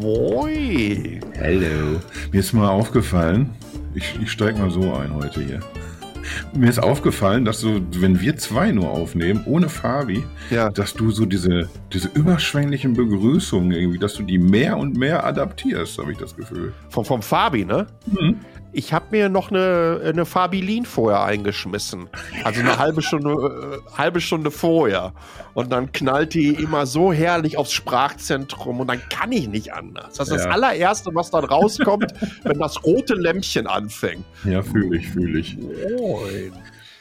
Moin. Hallo. Mir ist mal aufgefallen, ich, ich steige mal so ein heute hier. Mir ist aufgefallen, dass du, wenn wir zwei nur aufnehmen, ohne Fabi, Ja. dass du so diese, diese überschwänglichen Begrüßungen irgendwie, dass du die mehr und mehr adaptierst, habe ich das Gefühl. Vom, vom Fabi, ne? Ich habe mir noch eine, eine Fabilin vorher eingeschmissen. Also eine halbe Stunde, äh, halbe Stunde vorher. Und dann knallt die immer so herrlich aufs Sprachzentrum und dann kann ich nicht anders. Das ist das Ja. allererste, was dann rauskommt, wenn das rote Lämpchen anfängt. Ja, fühle ich, fühle ich. Moin.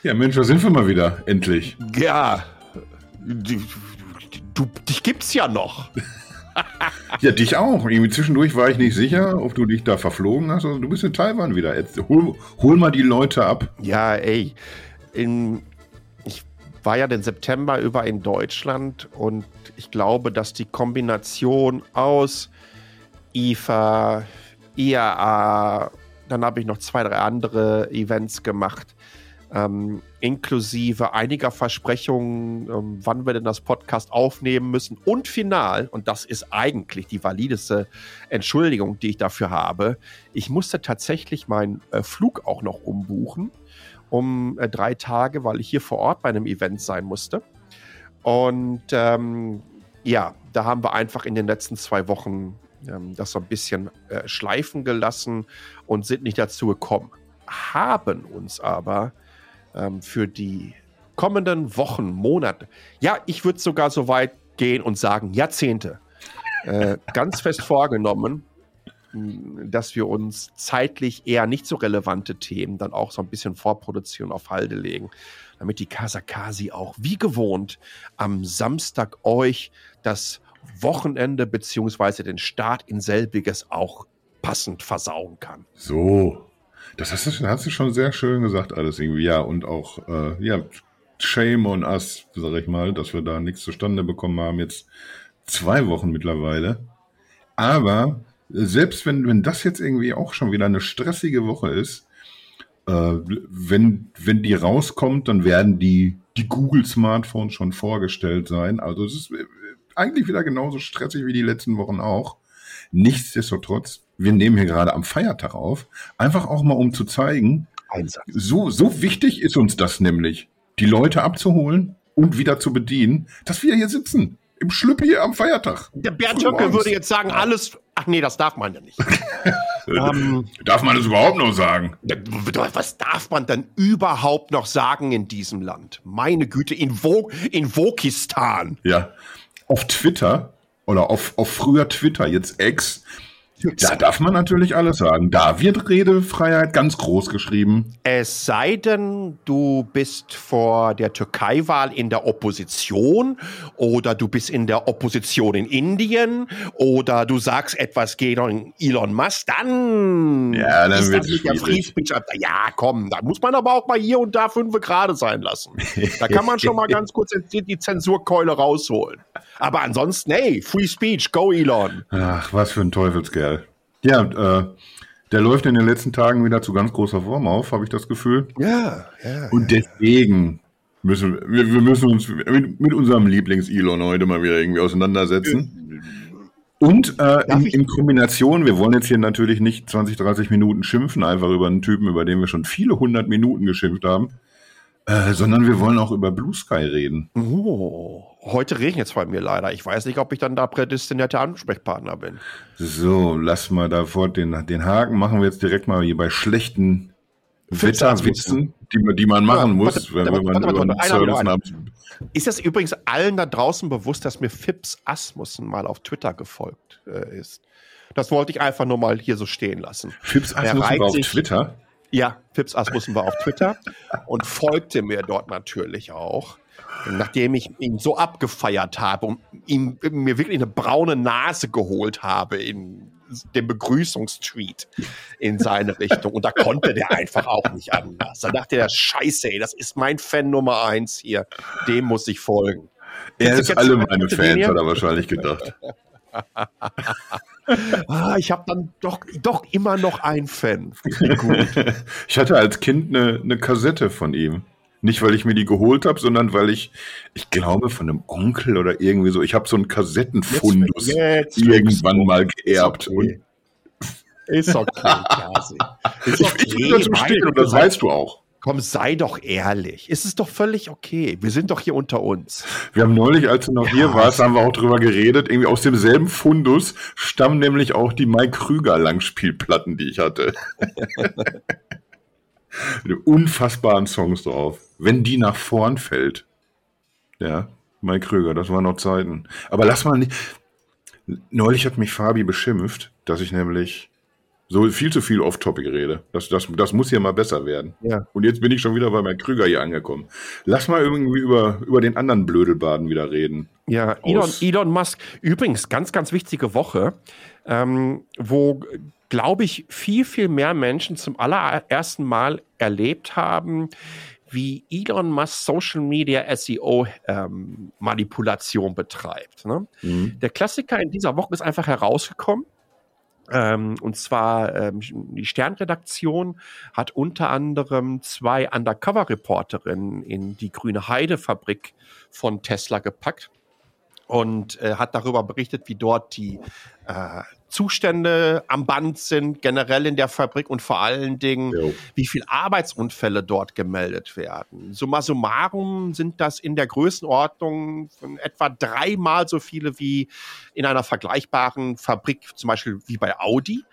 Ja, Mensch, da sind wir mal wieder, endlich. Ja, du, du, dich gibt's ja noch. Ja, dich auch. Irgendwie zwischendurch war ich nicht sicher, ob du dich da verflogen hast. Also, du bist in Taiwan wieder. Jetzt hol, hol mal die Leute ab. Ja, ey. In, ich war ja den September über in Deutschland und ich glaube, dass die Kombination aus IFA, IAA, dann habe ich noch zwei, drei andere Events gemacht, ähm, inklusive einiger Versprechungen, ähm, wann wir denn das Podcast aufnehmen müssen und final, und das ist eigentlich die valideste Entschuldigung, die ich dafür habe, ich musste tatsächlich meinen äh, Flug auch noch umbuchen um äh, drei Tage, weil ich hier vor Ort bei einem Event sein musste. Und ähm, ja, da haben wir einfach in den letzten zwei Wochen ähm, das so ein bisschen äh, schleifen gelassen und sind nicht dazu gekommen. Haben uns aber ähm, für die kommenden Wochen, Monate, ja, ich würde sogar so weit gehen und sagen Jahrzehnte, äh, ganz fest vorgenommen, mh, dass wir uns zeitlich eher nicht so relevante Themen dann auch so ein bisschen vorproduzieren, auf Halde legen, damit die Kasakasi auch wie gewohnt am Samstag euch das Wochenende beziehungsweise den Start in selbiges auch passend versauen kann. So. Das hast du, schon- hast du schon sehr schön gesagt, alles irgendwie. Ja, und auch, äh, ja, shame on us, sag ich mal, dass wir da nichts zustande bekommen haben. Jetzt zwei Wochen mittlerweile. Aber selbst wenn, wenn das jetzt irgendwie auch schon wieder eine stressige Woche ist, äh, wenn, wenn die rauskommt, dann werden die, die Google-Smartphones schon vorgestellt sein. Also es ist äh, eigentlich wieder genauso stressig wie die letzten Wochen auch. Nichtsdestotrotz, wir nehmen hier gerade am Feiertag auf, einfach auch mal um zu zeigen, Einsatz. so, so wichtig ist uns das nämlich, die Leute abzuholen und wieder zu bedienen, dass wir hier sitzen. Im Schlüppi am Feiertag. Der Bernd Höcke würde jetzt sagen, alles. Ach nee, das darf man ja nicht. ähm, Darf man das überhaupt noch sagen? was darf man denn überhaupt noch sagen in diesem Land? Meine Güte, in, Wo in Wokistan. Ja. Auf Twitter oder auf, auf früher Twitter, jetzt Ex, da darf man natürlich alles sagen. Da wird Redefreiheit ganz groß geschrieben. Es sei denn, du bist vor der Türkei-Wahl in der Opposition oder du bist in der Opposition in Indien oder du sagst etwas gegen Elon Musk, dann Ja, dann ist das mit der Free. Speech. Ja, komm, da muss man aber auch mal hier und da fünf gerade sein lassen. Da kann man schon mal ganz kurz die Zensurkeule rausholen. Aber ansonsten, hey, Free Speech, go Elon. Ach, was für ein Teufelskerl. Ja, äh, der läuft in den letzten Tagen wieder zu ganz großer Form auf, habe ich das Gefühl. Ja, ja. Und deswegen müssen wir, wir müssen uns mit, mit unserem Lieblings-Elon heute mal wieder irgendwie auseinandersetzen. Und äh, in, in Kombination, wir wollen jetzt hier natürlich nicht 20, 30 Minuten schimpfen, einfach über einen Typen, über den wir schon viele hundert Minuten geschimpft haben, äh, sondern wir wollen auch über Blue Sky reden. Oh, heute regnet es bei mir leider. Ich weiß nicht, ob ich dann da prädestinierter Ansprechpartner bin. So, lass mal da fort den, den Haken machen wir jetzt direkt mal hier bei schlechten Wetterwitzen, die, man- die man machen muss, warte, wenn, warte, man warte, über einen Service Ist das übrigens allen da draußen bewusst, dass mir Fips Asmussen mal auf Twitter gefolgt äh, ist? Das wollte ich einfach nur mal hier so stehen lassen. Fips Asmussen war auf Twitter. Ja, Fips Asmussen war auf Twitter und folgte mir dort natürlich auch. Nachdem ich ihn so abgefeiert habe und ihm mir wirklich eine braune Nase geholt habe in dem Begrüßungstweet in seine Richtung. Und da konnte der einfach auch nicht anders. Da dachte er, scheiße, ey, das ist mein Fan Nummer eins hier. Dem muss ich folgen. Er ist alle meine Fans, hat er wahrscheinlich gedacht. Ah, ich habe dann doch, doch immer noch einen Fan. Ich hatte als Kind eine, eine Kassette von ihm. Nicht, weil ich mir die geholt habe, sondern weil ich, ich glaube, von einem Onkel oder irgendwie so, ich habe so einen Kassettenfundus Jetzt- jetzt irgendwann mal geerbt. okay. Ist okay, Kasi. Ist Und ich, ich will dazu stehen und das weißt du auch. Komm, sei doch ehrlich. Es ist doch völlig okay. Wir sind doch hier unter uns. Wir haben neulich, als du noch Ja, hier warst, haben wir auch drüber geredet. Irgendwie aus demselben Fundus stammen nämlich auch die Mike Krüger Langspielplatten, die ich hatte. Mit unfassbaren Songs drauf. Wenn die nach vorn fällt. Ja, Mike Krüger, das waren noch Zeiten. Aber lass mal nicht. Neulich hat mich Fabi beschimpft, dass ich nämlich so viel zu viel off-topic rede. Das, das, das muss hier mal besser werden. Ja. Und jetzt bin ich schon wieder bei Mike Krüger hier angekommen. Lass mal irgendwie über, über den anderen Blödelbaden wieder reden. Ja, Elon, Elon Musk. Übrigens, ganz, ganz wichtige Woche, ähm, wo, glaube ich, viel, viel mehr Menschen zum allerersten Mal erlebt haben, wie Elon Musk Social Media SEO ähm, Manipulation betreibt. Ne? Mhm. Der Klassiker in dieser Woche ist einfach herausgekommen. Ähm, und zwar ähm, die Sternredaktion hat unter anderem zwei Undercover-Reporterinnen in die Grüne Heide-Fabrik von Tesla gepackt und äh, hat darüber berichtet, wie dort die äh, Zustände am Band sind, generell in der Fabrik und vor allen Dingen, Jo. wie viele Arbeitsunfälle dort gemeldet werden. Summa summarum sind das in der Größenordnung von etwa dreimal so viele wie in einer vergleichbaren Fabrik, zum Beispiel wie bei Audi.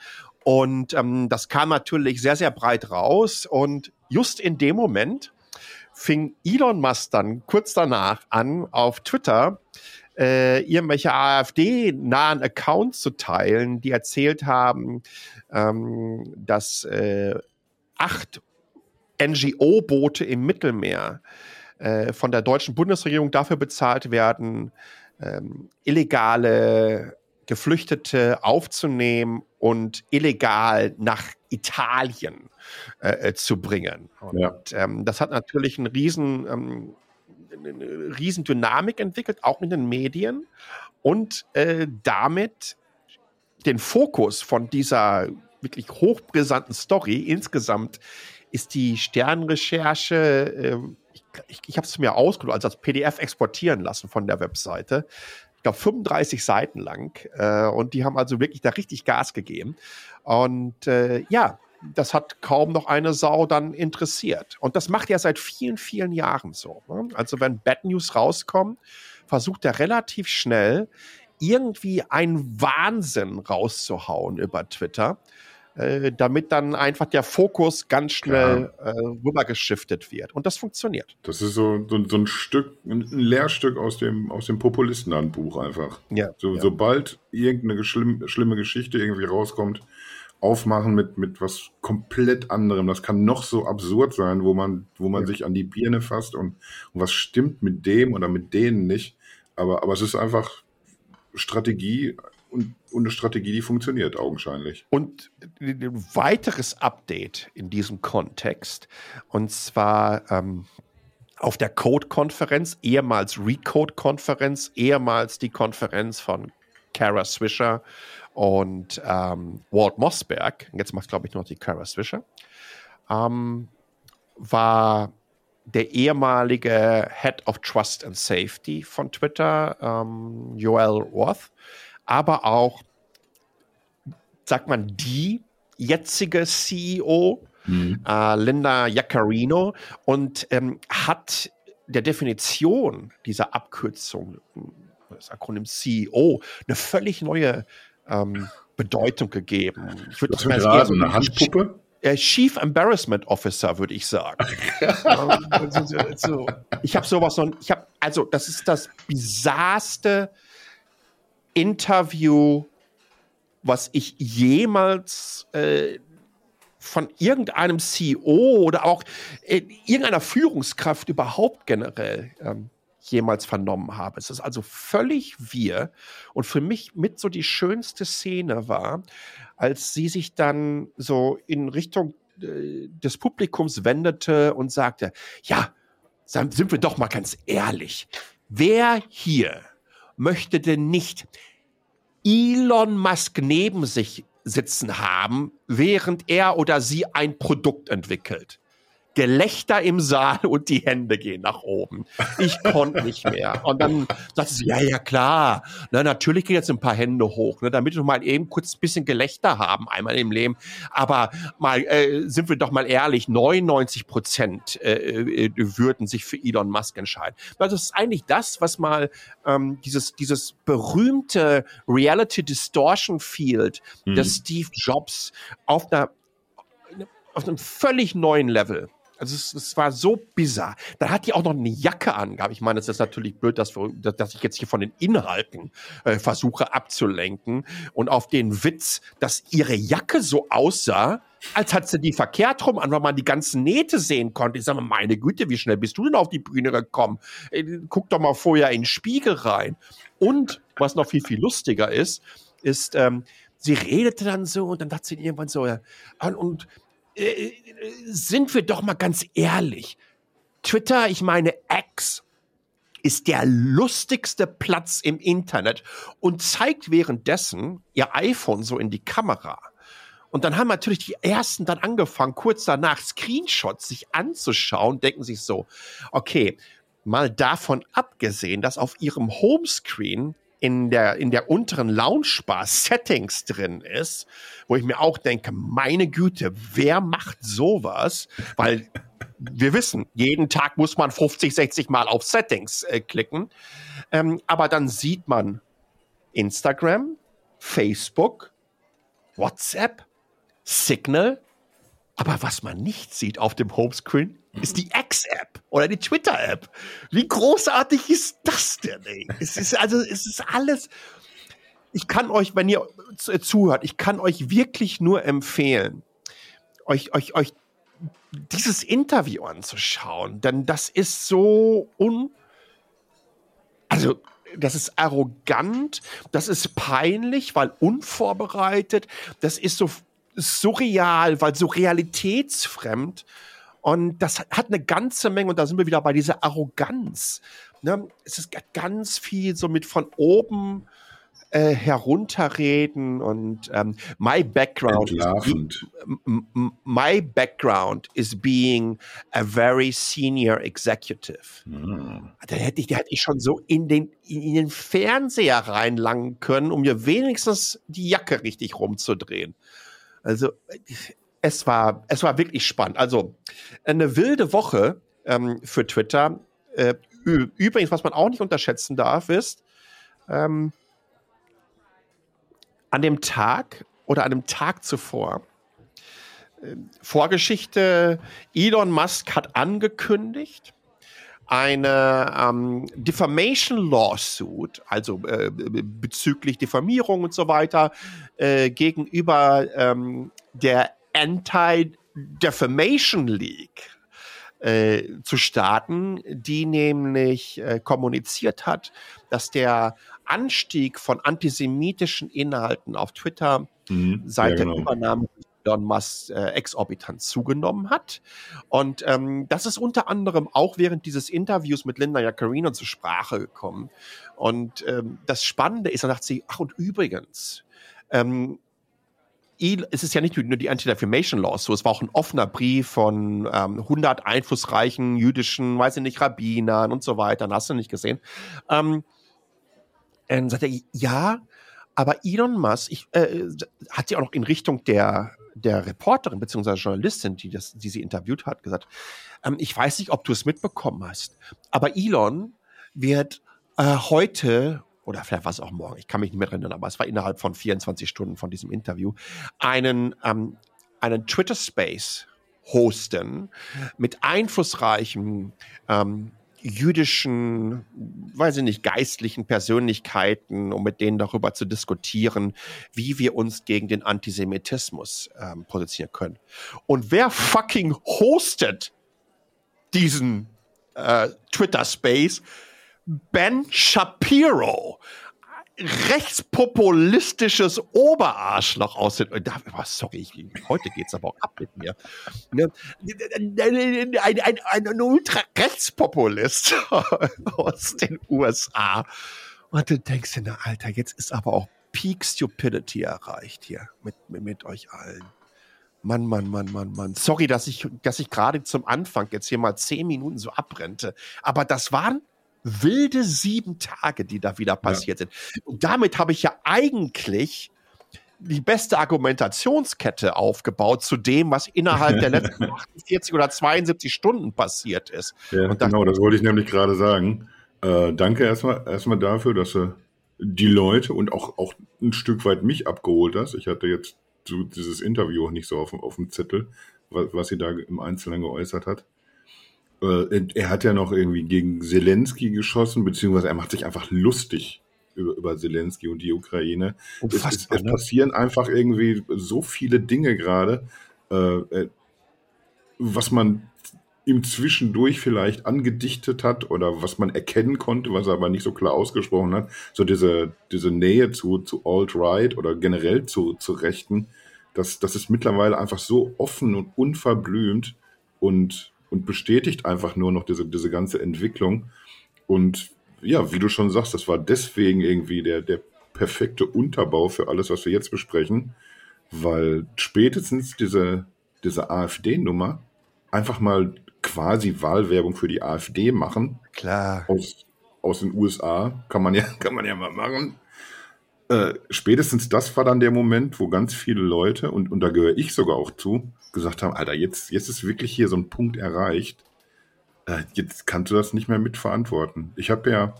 Und ähm, das kam natürlich sehr, sehr breit raus. Und just in dem Moment fing Elon Musk dann kurz danach an, auf Twitter äh, irgendwelche AfD-nahen Accounts zu teilen, die erzählt haben, ähm, dass äh, acht NGO-Boote im Mittelmeer äh, von der deutschen Bundesregierung dafür bezahlt werden, ähm, illegale Geflüchtete aufzunehmen und illegal nach Italien äh, äh, zu bringen. Und Ja. ähm, das hat natürlich einen riesen, ähm, eine riesen Dynamik entwickelt, auch in den Medien und äh, damit den Fokus von dieser wirklich hochbrisanten Story insgesamt ist die Sternrecherche, äh, ich, ich, ich habe es mir ausgedruckt, also als PDF exportieren lassen von der Webseite. Ich glaube 35 Seiten lang äh, und die haben also wirklich da richtig Gas gegeben. Und äh, ja, das hat kaum noch eine Sau dann interessiert. Und das macht er seit vielen, vielen Jahren so. Ne? Also wenn Bad News rauskommen, versucht er relativ schnell irgendwie einen Wahnsinn rauszuhauen über Twitter, äh, damit dann einfach der Fokus ganz schnell äh, rübergeschiftet wird. Und das funktioniert. Das ist so, so, so ein Stück, ein Lehrstück aus dem, aus dem Populisten-Handbuch einfach. Ja, So, ja. Sobald irgendeine schlimm, schlimme Geschichte irgendwie rauskommt, aufmachen mit, mit was komplett anderem. Das kann noch so absurd sein, wo man, wo man Ja. sich an die Birne fasst und, und was stimmt mit dem oder mit denen nicht. Aber, aber es ist einfach Strategie und, und eine Strategie, die funktioniert augenscheinlich. Und ein weiteres Update in diesem Kontext, und zwar ähm, auf der Code-Konferenz, ehemals Recode-Konferenz, ehemals die Konferenz von Kara Swisher und ähm, Walt Mossberg, jetzt macht glaube ich noch die Kara Swisher, ähm, war der ehemalige Head of Trust and Safety von Twitter, ähm, Joel Roth, aber auch sagt man, die jetzige CEO, äh, Linda Jaccarino, und ähm, hat der Definition dieser Abkürzung, das Akronym CEO, eine völlig neue ähm, Bedeutung gegeben. Ich würde Das mal gerade so eine Handpuppe. äh, Chief Embarrassment Officer, würde ich sagen. Also. Ich habe sowas noch, ich habe, also das ist das bizarrste Interview, was ich jemals äh, von irgendeinem CEO oder auch äh, irgendeiner Führungskraft überhaupt generell ähm, jemals vernommen habe. Es ist also völlig wir und für mich mit so die schönste Szene war, als sie sich dann so in Richtung äh, des Publikums wendete und sagte, ja, sind wir doch mal ganz ehrlich, wer hier möchte denn nicht Elon Musk neben sich sitzen haben, während er oder sie ein Produkt entwickelt? Gelächter im Saal und die Hände gehen nach oben. Ich konnte nicht mehr. Und dann sagte sie, ja, ja, klar. Na, natürlich gehen jetzt ein paar Hände hoch, ne, damit wir mal eben kurz ein bisschen Gelächter haben, einmal im Leben. Aber mal, äh, sind wir doch mal ehrlich, 99 Prozent äh, äh, würden sich für Elon Musk entscheiden. Das ist eigentlich das, was mal ähm, dieses, dieses berühmte Reality Distortion Field mhm. des Steve Jobs auf einer auf einem völlig neuen Level. Also es, es, war so bizarr. Da hat die auch noch eine Jacke an. Ich meine, es ist natürlich blöd, dass, wir, dass ich jetzt hier von den Inhalten äh, versuche abzulenken und auf den Witz, dass ihre Jacke so aussah, als hat sie die verkehrt rum an, weil man die ganzen Nähte sehen konnte. Ich sage mal, meine Güte, wie schnell bist du denn auf die Bühne gekommen? Äh, guck doch mal vorher in den Spiegel rein. Und was noch viel, viel lustiger ist, ist, ähm, sie redete dann so und dann hat sie irgendwann so, äh, und äh, sind wir doch mal ganz ehrlich. Twitter, ich meine X, ist der lustigste Platz im Internet und zeigt währenddessen ihr iPhone so in die Kamera. Und dann haben natürlich die ersten dann angefangen, kurz danach Screenshots sich anzuschauen, denken sich so, okay, mal davon abgesehen, dass auf ihrem Homescreen in der, in der unteren Launchbar Settings drin ist, wo ich mir auch denke, meine Güte, wer macht sowas? Weil wir wissen, jeden Tag muss man 50, 60 Mal auf Settings äh, klicken. Ähm, aber dann sieht man Instagram, Facebook, WhatsApp, Signal. Aber was man nicht sieht auf dem Homescreen, ist die X-App oder die Twitter-App. Wie großartig ist das denn? Ey? Es ist also, es ist alles. Ich kann euch, wenn ihr zuhört, ich kann euch wirklich nur empfehlen, euch, euch, euch dieses Interview anzuschauen, denn das ist so un, also das ist arrogant, das ist peinlich, weil unvorbereitet, das ist so surreal, weil so realitätsfremd. Und das hat eine ganze Menge, und da sind wir wieder bei dieser Arroganz. Ne? Es ist ganz viel so mit von oben äh, herunterreden und ähm, my background is my background is being a very senior executive. Mhm. Da hätte ich, da hätte ich schon so in den in den Fernseher reinlangen können, um mir wenigstens die Jacke richtig rumzudrehen. Also es war, es war wirklich spannend. Also eine wilde Woche ähm, für Twitter. Äh, übrigens, was man auch nicht unterschätzen darf, ist, ähm, an dem Tag oder an dem Tag zuvor, äh, Vorgeschichte, Elon Musk hat angekündigt, eine ähm, Defamation Lawsuit, also äh, bezüglich Diffamierung und so weiter, äh, gegenüber ähm, der Anti-Defamation League äh, zu starten, die nämlich äh, kommuniziert hat, dass der Anstieg von antisemitischen Inhalten auf Twitter mhm, seit ja, genau. der Übernahme Elon Musk äh, exorbitant zugenommen hat. Und ähm, das ist unter anderem auch während dieses Interviews mit Linda Jaccarino zur Sprache gekommen. Und ähm, das Spannende ist, dann dachte sie, ach und übrigens, ähm, es ist ja nicht nur die Anti-Defamation Laws, so es war auch ein offener Brief von ähm, 100 einflussreichen jüdischen, weiß ich nicht, Rabbinern und so weiter, hast du nicht gesehen. Ähm, dann sagt er, ja, aber Elon Musk, ich, äh, hat sie auch noch in Richtung der, der Reporterin bzw. Journalistin, die, das, die sie interviewt hat, gesagt, ähm, ich weiß nicht, ob du es mitbekommen hast, aber Elon wird äh, heute oder vielleicht war es auch morgen, ich kann mich nicht mehr erinnern, aber es war innerhalb von 24 Stunden von diesem Interview, einen, ähm, einen Twitter Space hosten mit einflussreichen ähm, jüdischen, weiß ich nicht, geistlichen Persönlichkeiten, um mit denen darüber zu diskutieren, wie wir uns gegen den Antisemitismus ähm, positionieren können. Und wer fucking hostet diesen äh, Twitter Space? Ben Shapiro, rechtspopulistisches Oberarschloch aus den. Sorry, ich, heute geht's aber auch ab mit mir. Ne? Ein, ein, ein, ein Ultra-Rechtspopulist aus den USA. Und du denkst dir, na Alter, jetzt ist aber auch Peak Stupidity erreicht hier mit, mit, mit euch allen. Mann, Mann, Mann, Mann, Mann. Sorry, dass ich, dass ich gerade zum Anfang jetzt hier mal zehn Minuten so abbrennte. Aber das waren wilde sieben Tage, die da wieder passiert ja. sind. Und damit habe ich ja eigentlich die beste Argumentationskette aufgebaut zu dem, was innerhalb der letzten 48 oder 72 Stunden passiert ist. Ja, Und genau, das wollte ich nämlich gerade sagen. Äh, danke erstmal, erstmal dafür, dass du die Leute und auch, auch ein Stück weit mich abgeholt hast. Ich hatte jetzt dieses Interview auch nicht so auf, auf dem Zettel, was, was sie da im Einzelnen geäußert hat. Äh, er hat ja noch irgendwie gegen Zelensky geschossen, beziehungsweise er macht sich einfach lustig über, über Zelensky und die Ukraine. Es, es, es, ne? passieren einfach irgendwie so viele Dinge gerade, äh, äh, was man ihm zwischendurch vielleicht angedichtet hat oder was man erkennen konnte, was er aber nicht so klar ausgesprochen hat. So diese, diese Nähe zu, zu Alt-Right oder generell zu, zu Rechten, das, das ist mittlerweile einfach so offen und unverblümt und, und bestätigt einfach nur noch diese, diese ganze Entwicklung. Und ja, wie du schon sagst, das war deswegen irgendwie der, der perfekte Unterbau für alles, was wir jetzt besprechen, weil spätestens diese, diese AfD-Nummer einfach mal quasi Wahlwerbung für die AfD machen. Klar. Aus, aus den USA. Kann man ja, kann man ja mal machen. Äh, spätestens das war dann der Moment, wo ganz viele Leute, und, und da gehöre ich sogar auch zu, gesagt haben, Alter, jetzt, jetzt ist wirklich hier so ein Punkt erreicht, äh, jetzt kannst du das nicht mehr mitverantworten. Ich habe ja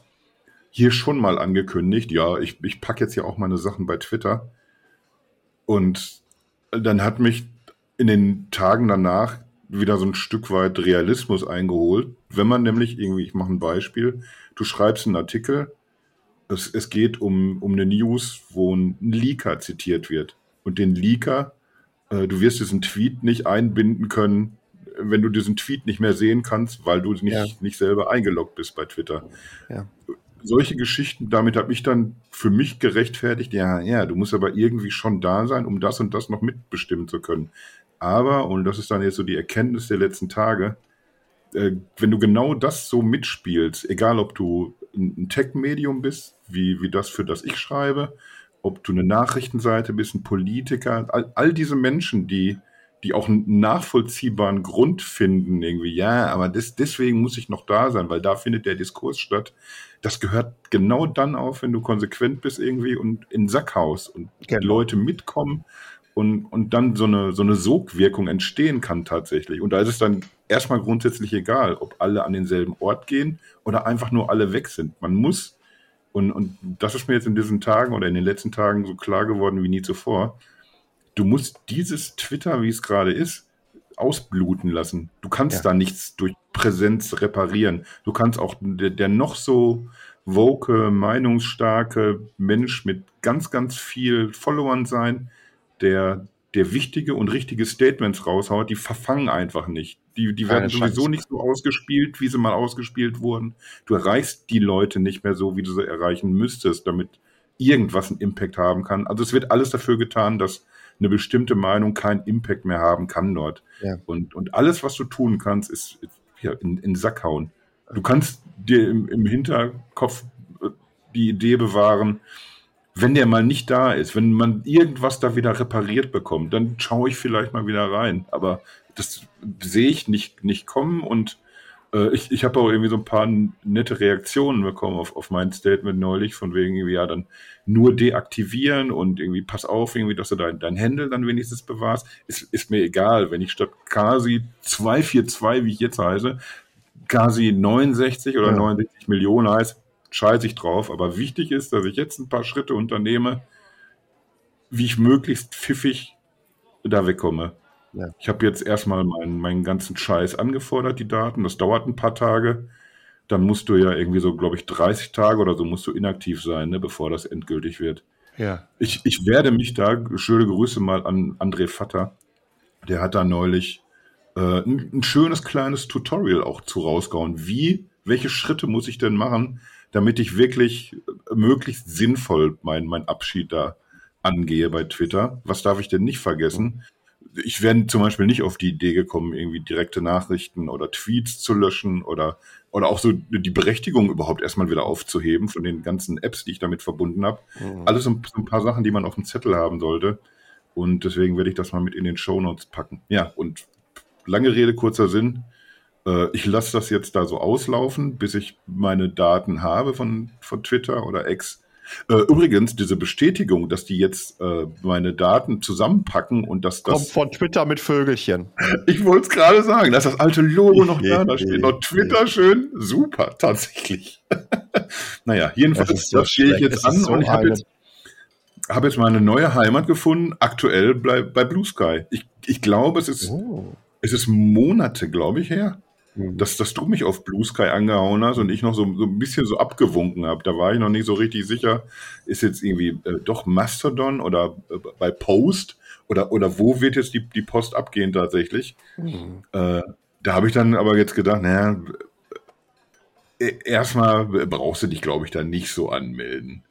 hier schon mal angekündigt, ja, ich, ich packe jetzt ja auch meine Sachen bei Twitter. Und dann hat mich in den Tagen danach wieder so ein Stück weit Realismus eingeholt. Wenn man nämlich irgendwie, ich mache ein Beispiel, du schreibst einen Artikel, es, es geht um, um eine News, wo ein Leaker zitiert wird. Und den Leaker, äh, du wirst diesen Tweet nicht einbinden können, wenn du diesen Tweet nicht mehr sehen kannst, weil du nicht, ja. nicht selber eingeloggt bist bei Twitter. Ja. Solche Geschichten, damit habe ich dann für mich gerechtfertigt, ja, ja, du musst aber irgendwie schon da sein, um das und das noch mitbestimmen zu können. Aber, und das ist dann jetzt so die Erkenntnis der letzten Tage, äh, wenn du genau das so mitspielst, egal ob du ein Tech-Medium bist, wie, wie das, für das ich schreibe, ob du eine Nachrichtenseite bist, ein Politiker, all, all diese Menschen, die, die auch einen nachvollziehbaren Grund finden, irgendwie, ja, aber das, deswegen muss ich noch da sein, weil da findet der Diskurs statt. Das gehört genau dann auf, wenn du konsequent bist irgendwie und in Sackhaus und genau. Leute mitkommen und, und dann so eine, so eine Sogwirkung entstehen kann tatsächlich. Und da ist es dann erstmal grundsätzlich egal, ob alle an denselben Ort gehen oder einfach nur alle weg sind. Man muss, und, und das ist mir jetzt in diesen Tagen oder in den letzten Tagen so klar geworden wie nie zuvor, du musst dieses Twitter, wie es gerade ist, ausbluten lassen. Du kannst ja. da nichts durch Präsenz reparieren. Du kannst auch der, der noch so woke, meinungsstarke Mensch mit ganz, ganz viel Followern sein der, der wichtige und richtige Statements raushaut, die verfangen einfach nicht. Die, die werden sowieso Scheiße. nicht so ausgespielt, wie sie mal ausgespielt wurden. Du erreichst die Leute nicht mehr so, wie du sie erreichen müsstest, damit irgendwas einen Impact haben kann. Also es wird alles dafür getan, dass eine bestimmte Meinung keinen Impact mehr haben kann dort. Ja. Und, und alles, was du tun kannst, ist, ja, in, in Sack hauen. Du kannst dir im, im Hinterkopf äh, die Idee bewahren, wenn der mal nicht da ist, wenn man irgendwas da wieder repariert bekommt, dann schaue ich vielleicht mal wieder rein. Aber das sehe ich nicht, nicht kommen und äh, ich, ich habe auch irgendwie so ein paar nette Reaktionen bekommen auf, auf mein Statement neulich, von wegen irgendwie, ja, dann nur deaktivieren und irgendwie pass auf, irgendwie, dass du dein, dein Handle dann wenigstens bewahrst. Ist, ist mir egal, wenn ich statt Kasi 242, wie ich jetzt heiße, Kasi 69 oder ja. 69 Millionen heißt, scheiße ich drauf. Aber wichtig ist, dass ich jetzt ein paar Schritte unternehme, wie ich möglichst pfiffig da wegkomme. Ja. Ich habe jetzt erstmal meinen, meinen ganzen Scheiß angefordert, die Daten. Das dauert ein paar Tage. Dann musst du ja irgendwie so, glaube ich, 30 Tage oder so musst du inaktiv sein, ne, bevor das endgültig wird. Ja. Ich, ich werde mich da, schöne Grüße mal an André Vatter, der hat da neulich äh, ein, ein, schönes kleines Tutorial auch zu rausgehauen. Wie, welche Schritte muss ich denn machen, damit ich wirklich möglichst sinnvoll mein, mein Abschied da angehe bei Twitter. Was darf ich denn nicht vergessen? Ich wäre zum Beispiel nicht auf die Idee gekommen, irgendwie direkte Nachrichten oder Tweets zu löschen oder, oder auch so die Berechtigung überhaupt erstmal wieder aufzuheben von den ganzen Apps, die ich damit verbunden habe. Mhm. Alles so ein paar Sachen, die man auf dem Zettel haben sollte. Und deswegen werde ich das mal mit in den Show Notes packen. Ja, und lange Rede, kurzer Sinn. Äh, ich lasse das jetzt da so auslaufen, bis ich meine Daten habe von, von Twitter oder X. Äh, übrigens, diese Bestätigung, dass die jetzt äh, meine Daten zusammenpacken und dass das. Kommt von Twitter mit Vögelchen. ich wollte es gerade sagen, dass das alte Logo noch da, da steht noch Twitter schön. Super, tatsächlich. naja, jedenfalls, das, so das gehe ich jetzt an so und ich habe jetzt, hab jetzt mal eine neue Heimat gefunden, aktuell bei, bei Blue Sky. Ich, ich glaube, es ist, oh. es ist Monate, glaube ich, her Mhm. dass, dass du mich auf Blue Sky angehauen hast und ich noch so, so ein bisschen so abgewunken habe. Da war ich noch nicht so richtig sicher, ist jetzt irgendwie äh, doch Mastodon oder äh, bei Post oder, oder wo wird jetzt die, die Post abgehen tatsächlich? Mhm. Äh, da habe ich dann aber jetzt gedacht, naja, äh, erstmal brauchst du dich, glaube ich, da nicht so anmelden.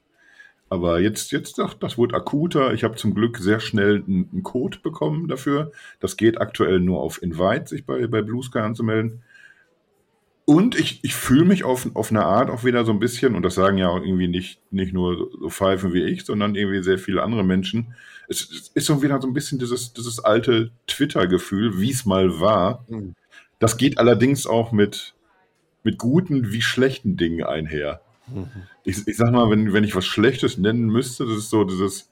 Aber jetzt, jetzt, ach, das wurde akuter. Ich habe zum Glück sehr schnell einen, einen, Code bekommen dafür. Das geht aktuell nur auf Invite, sich bei, bei Blue Sky anzumelden. Und ich, ich fühle mich auf, auf eine Art auch wieder so ein bisschen, und das sagen ja auch irgendwie nicht, nicht nur so Pfeifen wie ich, sondern irgendwie sehr viele andere Menschen. Es, es ist so wieder so ein bisschen dieses, dieses alte Twitter-Gefühl, wie es mal war. Mhm. Das geht allerdings auch mit, mit guten wie schlechten Dingen einher. Mhm. Ich, ich sag mal, wenn, wenn ich was Schlechtes nennen müsste, das ist so dieses,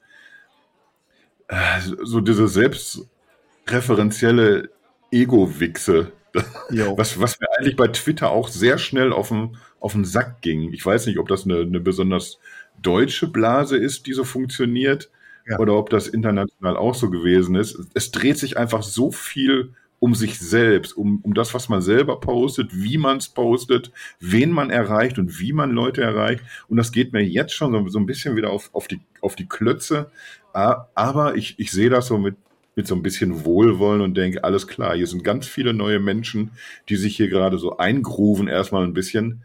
äh, so diese selbstreferenzielle Ego-Wichse was, was mir eigentlich bei Twitter auch sehr schnell auf den, auf den Sack ging. Ich weiß nicht, ob das eine, eine besonders deutsche Blase ist, die so funktioniert, ja. oder ob das international auch so gewesen ist. Es dreht sich einfach so viel um sich selbst, um, um das, was man selber postet, wie man es postet, wen man erreicht und wie man Leute erreicht. Und das geht mir jetzt schon so, so ein bisschen wieder auf, auf, die, auf die Klötze. Aber ich, ich sehe das so mit, mit so ein bisschen Wohlwollen und denke, alles klar, hier sind ganz viele neue Menschen, die sich hier gerade so eingrooven, erstmal ein bisschen.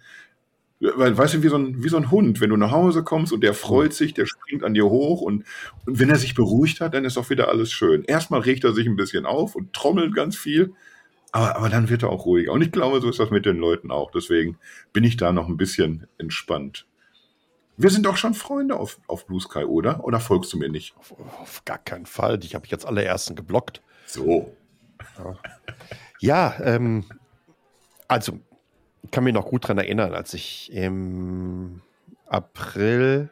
Weil, weißt du, wie so, ein, wie so ein Hund, wenn du nach Hause kommst und der freut sich, der springt an dir hoch und, und wenn er sich beruhigt hat, dann ist auch wieder alles schön. Erstmal regt er sich ein bisschen auf und trommelt ganz viel, aber, aber dann wird er auch ruhiger. Und ich glaube, so ist das mit den Leuten auch. Deswegen bin ich da noch ein bisschen entspannt. Wir sind doch schon Freunde auf, auf Blue Sky, oder? Oder folgst du mir nicht? Auf, auf gar keinen Fall. Die habe ich jetzt allerersten geblockt. So. Ja, ja ähm, also, ich kann mich noch gut daran erinnern, als ich im April,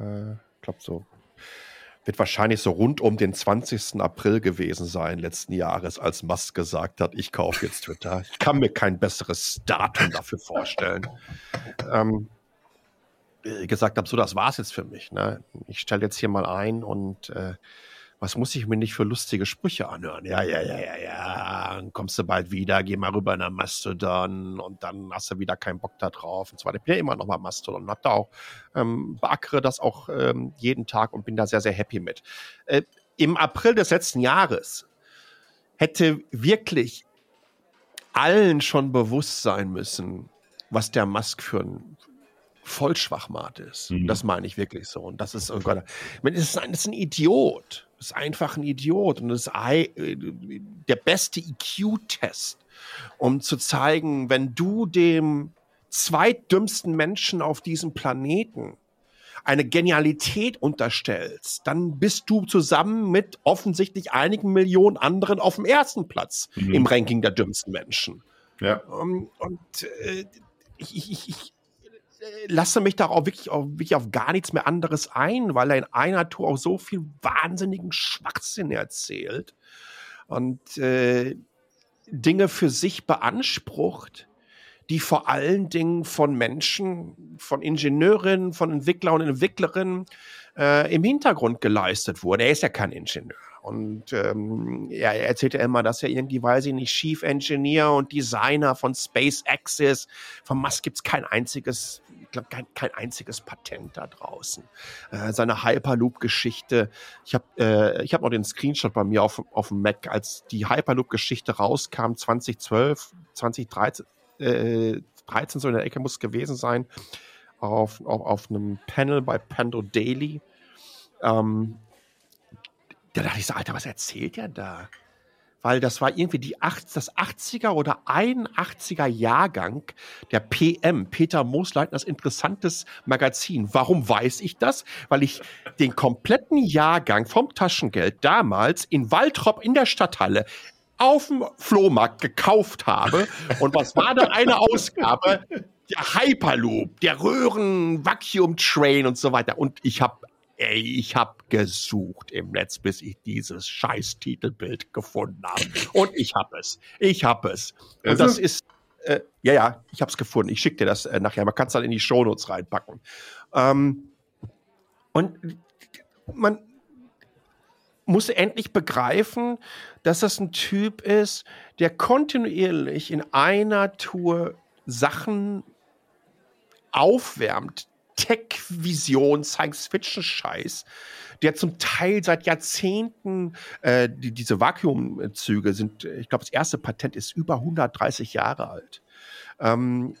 äh, ich glaube so, wird wahrscheinlich so rund um den 20. April gewesen sein, letzten Jahres, als Musk gesagt hat, ich kaufe jetzt Twitter. Ich kann mir kein besseres Datum dafür vorstellen. Ähm, äh, gesagt habe, so das war's jetzt für mich. Ne? Ich stelle jetzt hier mal ein und äh, was muss ich mir nicht für lustige Sprüche anhören? Ja, ja, ja, ja, ja, dann kommst du bald wieder, geh mal rüber nach Mastodon und dann hast du wieder keinen Bock da drauf und weiter. Ich bin ja immer noch mal Mastodon und hab da auch, ähm, beackere das auch ähm, jeden Tag und bin da sehr, sehr happy mit. Äh, Im April des letzten Jahres hätte wirklich allen schon bewusst sein müssen, was der Musk für ein, Vollschwachmat ist. Mhm. Das meine ich wirklich so. Und das ist, oh Gott, das ist ein, ist ein Idiot. Das ist einfach ein Idiot. Und das ist äh, der beste EQ-Test, um zu zeigen, wenn du dem zweitdümmsten Menschen auf diesem Planeten eine Genialität unterstellst, dann bist du zusammen mit offensichtlich einigen Millionen anderen auf dem ersten Platz mhm. im Ranking der dümmsten Menschen. Ja. Um, ähm, und äh, ich, ich, ich, lasse mich da auch wirklich, auch wirklich auf gar nichts mehr anderes ein, weil er in einer Tour auch so viel wahnsinnigen Schwachsinn erzählt und äh, Dinge für sich beansprucht, die vor allen Dingen von Menschen, von Ingenieurinnen, von Entwicklern und Entwicklerinnen äh, im Hintergrund geleistet wurden. Er ist ja kein Ingenieur. Und ähm, ja, er erzählt ja immer, dass er irgendwie, weiß ich nicht, Chief Engineer und Designer von SpaceX ist. Von Musk gibt es kein einziges glaube, kein, kein einziges Patent da draußen. Äh, seine Hyperloop-Geschichte, ich habe äh, hab noch den Screenshot bei mir auf, auf dem Mac, als die Hyperloop-Geschichte rauskam, 2012, 2013, äh, 13 so in der Ecke muss es gewesen sein, auf, auf, auf einem Panel bei Pando Daily. Ähm, da dachte ich so, Alter, was erzählt der da? Weil das war irgendwie die 8, das 80er oder 81er Jahrgang der PM, Peter Moosleitners interessantes Magazin. Warum weiß ich das? Weil ich den kompletten Jahrgang vom Taschengeld damals in Waltrop in der Stadthalle auf dem Flohmarkt gekauft habe. Und was war da eine Ausgabe? Der Hyperloop, der Röhren-Vacuum-Train und so weiter. Und ich habe Ey, ich habe gesucht im Netz, bis ich dieses scheiß Titelbild gefunden habe. Und ich habe es. Ich habe es. Und also? das ist, äh, ja, ja, ich habe es gefunden. Ich schicke dir das äh, nachher. Man kann es dann in die Shownotes reinpacken. Ähm, und man muss endlich begreifen, dass das ein Typ ist, der kontinuierlich in einer Tour Sachen aufwärmt, Tech-Vision, Science-Fiction-Scheiß, der zum Teil seit Jahrzehnten, äh, die, diese Vakuumzüge sind, ich glaube, das erste Patent ist über 130 Jahre alt, ähm,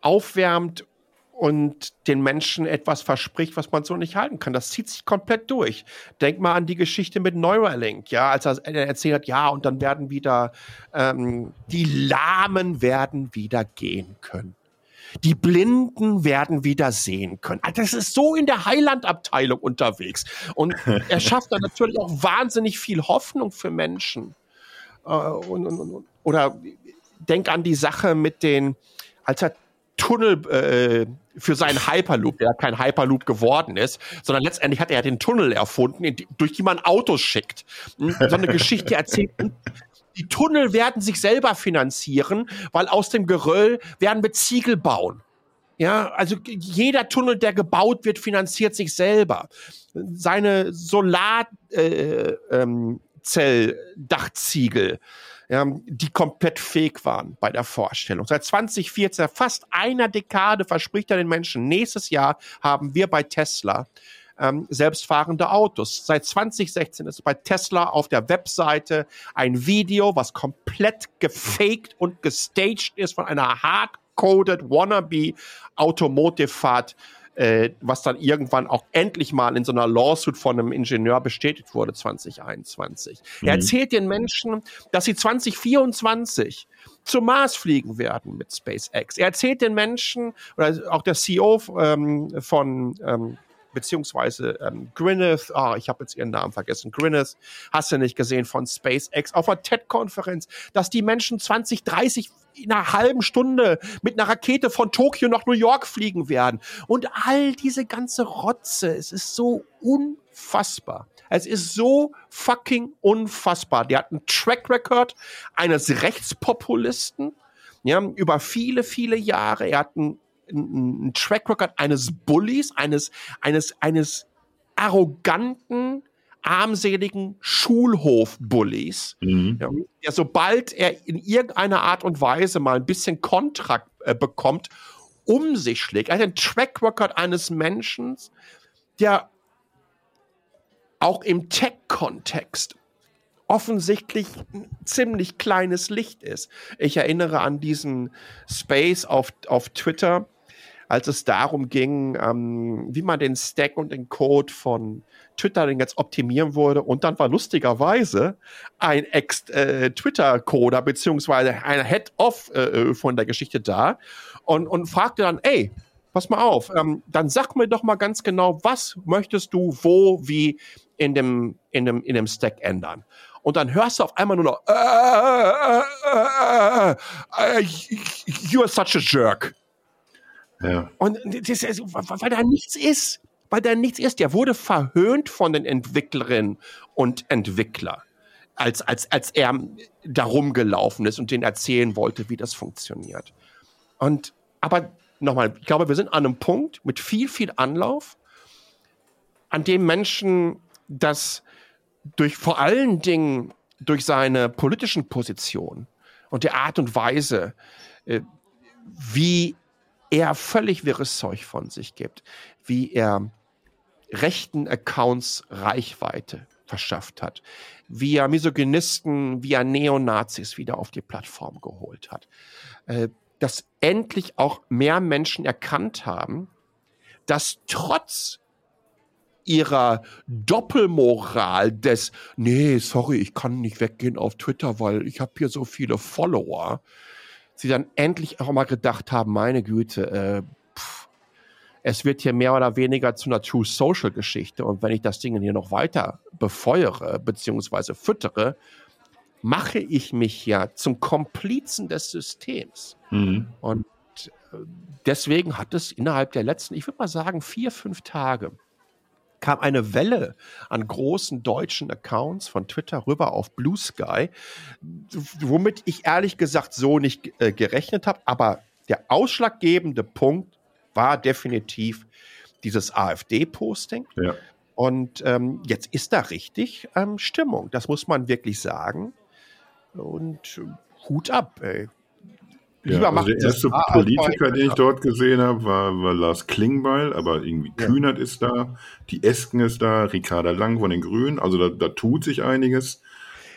aufwärmt und den Menschen etwas verspricht, was man so nicht halten kann. Das zieht sich komplett durch. Denk mal an die Geschichte mit Neuralink, ja, als er erzählt hat, ja, und dann werden wieder ähm, die Lahmen werden wieder gehen können. Die Blinden werden wieder sehen können. Also das ist so in der Heilandabteilung unterwegs. Und er schafft da natürlich auch wahnsinnig viel Hoffnung für Menschen. Äh, und, und, und, oder denk an die Sache mit den, als er Tunnel äh, für seinen Hyperloop, der kein Hyperloop geworden ist, sondern letztendlich hat er den Tunnel erfunden, durch die man Autos schickt. Hm, so eine Geschichte erzählt die Tunnel werden sich selber finanzieren, weil aus dem Geröll werden wir Ziegel bauen. Ja, also jeder Tunnel, der gebaut wird, finanziert sich selber. Seine Solarzell-Dachziegel, äh, ja, die komplett fake waren bei der Vorstellung. Seit 2014, fast einer Dekade, verspricht er den Menschen, nächstes Jahr haben wir bei Tesla ähm, selbstfahrende Autos. Seit 2016 ist bei Tesla auf der Webseite ein Video, was komplett gefaked und gestaged ist von einer hardcoded wannabe Automotive-Fahrt äh, was dann irgendwann auch endlich mal in so einer Lawsuit von einem Ingenieur bestätigt wurde 2021. Mhm. Er erzählt den Menschen, dass sie 2024 zum Mars fliegen werden mit SpaceX. Er erzählt den Menschen, oder auch der CEO ähm, von ähm, beziehungsweise ähm, Gwyneth, oh, ich habe jetzt ihren Namen vergessen, Gwyneth, hast du nicht gesehen von SpaceX auf einer TED-Konferenz, dass die Menschen 2030 in einer halben Stunde mit einer Rakete von Tokio nach New York fliegen werden. Und all diese ganze Rotze, es ist so unfassbar. Es ist so fucking unfassbar. Der hat einen Track Record eines Rechtspopulisten, ja, über viele, viele Jahre. Er hat einen ein, Track Record eines Bullies, eines, eines, eines arroganten, armseligen Schulhof-Bullies, mhm. ja, der sobald er in irgendeiner Art und Weise mal ein bisschen Kontrakt äh, bekommt, um sich schlägt. Er hat Track Record eines Menschen, der auch im Tech-Kontext offensichtlich ein ziemlich kleines Licht ist. Ich erinnere an diesen Space auf, auf Twitter, als es darum ging, ähm, wie man den Stack und den Code von Twitter jetzt optimieren würde. Und dann war lustigerweise ein Ex-Twitter-Coder äh, beziehungsweise ein Head-Off äh, von der Geschichte da und, und fragte dann, ey, pass mal auf, ähm, dann sag mir doch mal ganz genau, was möchtest du wo, wie in dem, in dem, in dem Stack ändern? Und dann hörst du auf einmal nur noch, äh, äh, äh, äh, äh you are such a jerk. Und das, weil da nichts ist, weil da nichts ist. Der wurde verhöhnt von den Entwicklerinnen und Entwicklern, als, als, als er darum gelaufen ist und denen erzählen wollte, wie das funktioniert. Und, aber nochmal, ich glaube, wir sind an einem Punkt mit viel, viel Anlauf, an dem Menschen das durch vor allen Dingen durch seine politischen Positionen und der Art und Weise, äh, wie er völlig wirres Zeug von sich gibt, wie er rechten Accounts Reichweite verschafft hat, wie er Misogynisten, wie er Neonazis wieder auf die Plattform geholt hat, äh, dass endlich auch mehr Menschen erkannt haben, dass trotz ihrer Doppelmoral des, nee, sorry, ich kann nicht weggehen auf Twitter, weil ich habe hier so viele Follower, sie dann endlich auch mal gedacht haben, meine Güte, äh, pff, es wird hier mehr oder weniger zu einer True Social Geschichte und wenn ich das Ding hier noch weiter befeuere beziehungsweise füttere, mache ich mich ja zum Komplizen des Systems. Mhm. Und äh, deswegen hat es innerhalb der letzten, ich würde mal sagen, vier, fünf Tage kam eine Welle an großen deutschen Accounts von Twitter rüber auf Blue Sky, womit ich ehrlich gesagt so nicht äh, gerechnet habe. Aber der ausschlaggebende Punkt war definitiv dieses AfD-Posting. Ja. Und ähm, jetzt ist da richtig ähm, Stimmung. Das muss man wirklich sagen. Und äh, Hut ab, ey. Ja, also der erste Politiker, den ich dort gesehen habe, war, war Lars Klingbeil, aber irgendwie ja. Kühnert ist da, die Esken ist da, Ricarda Lang von den Grünen, also da, da tut sich einiges.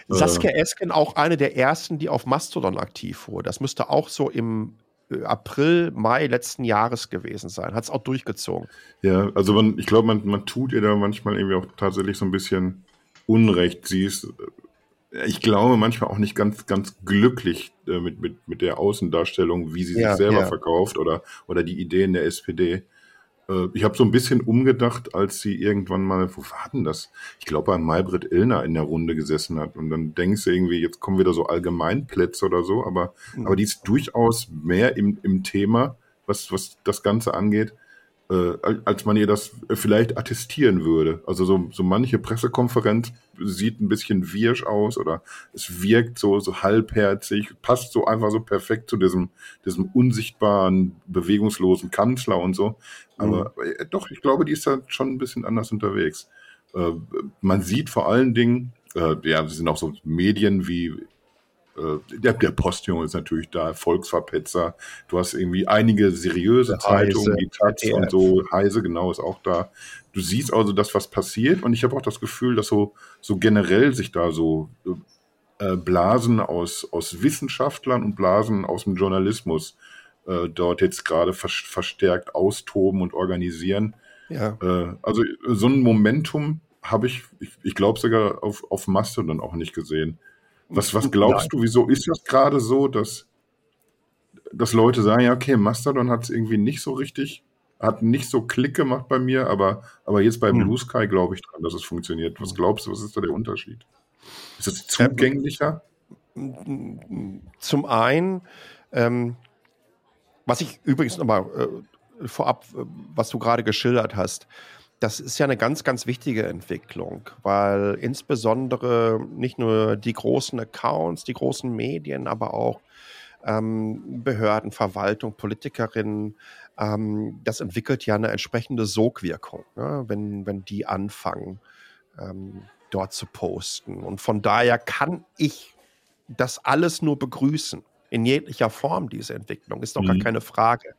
Saskia äh, Esken auch eine der ersten, die auf Mastodon aktiv wurde. Das müsste auch so im äh, April, Mai letzten Jahres gewesen sein. Hat es auch durchgezogen. Ja, also man, ich glaube, man, man tut ihr da manchmal irgendwie auch tatsächlich so ein bisschen Unrecht. Sie ist ich glaube, manchmal auch nicht ganz, ganz glücklich äh, mit, mit, mit der Außendarstellung, wie sie ja, sich selber ja. verkauft oder, oder die Ideen der SPD. Äh, ich habe so ein bisschen umgedacht, als sie irgendwann mal, wo war denn das? Ich glaube, an Maybrit Illner in der Runde gesessen hat. Und dann denkst du irgendwie, jetzt kommen wieder so Allgemeinplätze oder so, aber, mhm. aber die ist durchaus mehr im, im Thema, was, was das Ganze angeht äh, als man ihr das vielleicht attestieren würde. Also so, so manche Pressekonferenz sieht ein bisschen wirsch aus oder es wirkt so, so halbherzig, passt so einfach so perfekt zu diesem, diesem unsichtbaren, bewegungslosen Kanzler und so. Aber mhm. äh, doch, ich glaube, die ist da schon ein bisschen anders unterwegs. Äh, man sieht vor allen Dingen, äh, ja, es sind auch so Medien wie der, der Postjunge ist natürlich da, Volksverpetzer. Du hast irgendwie einige seriöse der Zeitungen, Heise, die Taz und so. Heise, genau, ist auch da. Du siehst also das, was passiert. Und ich habe auch das Gefühl, dass so, so generell sich da so äh, Blasen aus, aus Wissenschaftlern und Blasen aus dem Journalismus äh, dort jetzt gerade vers verstärkt austoben und organisieren. Ja. Äh, also so ein Momentum habe ich, ich, ich glaube sogar auf, auf Mastodon auch nicht gesehen. Was, was glaubst du, wieso ist das gerade so, dass, dass Leute sagen, ja, okay, Mastodon hat es irgendwie nicht so richtig, hat nicht so Klick gemacht bei mir, aber, aber jetzt bei hm. Blue Sky glaube ich dran, dass es funktioniert. Was glaubst du, was ist da der Unterschied? Ist es zugänglicher? Zum einen, ähm, was ich übrigens nochmal äh, vorab, äh, was du gerade geschildert hast, das ist ja eine ganz, ganz wichtige Entwicklung, weil insbesondere nicht nur die großen Accounts, die großen Medien, aber auch ähm, Behörden, Verwaltung, Politikerinnen, ähm, das entwickelt ja eine entsprechende Sogwirkung, ne? wenn, wenn die anfangen, ähm, dort zu posten. Und von daher kann ich das alles nur begrüßen, in jeglicher Form, diese Entwicklung, ist doch mhm. gar keine Frage.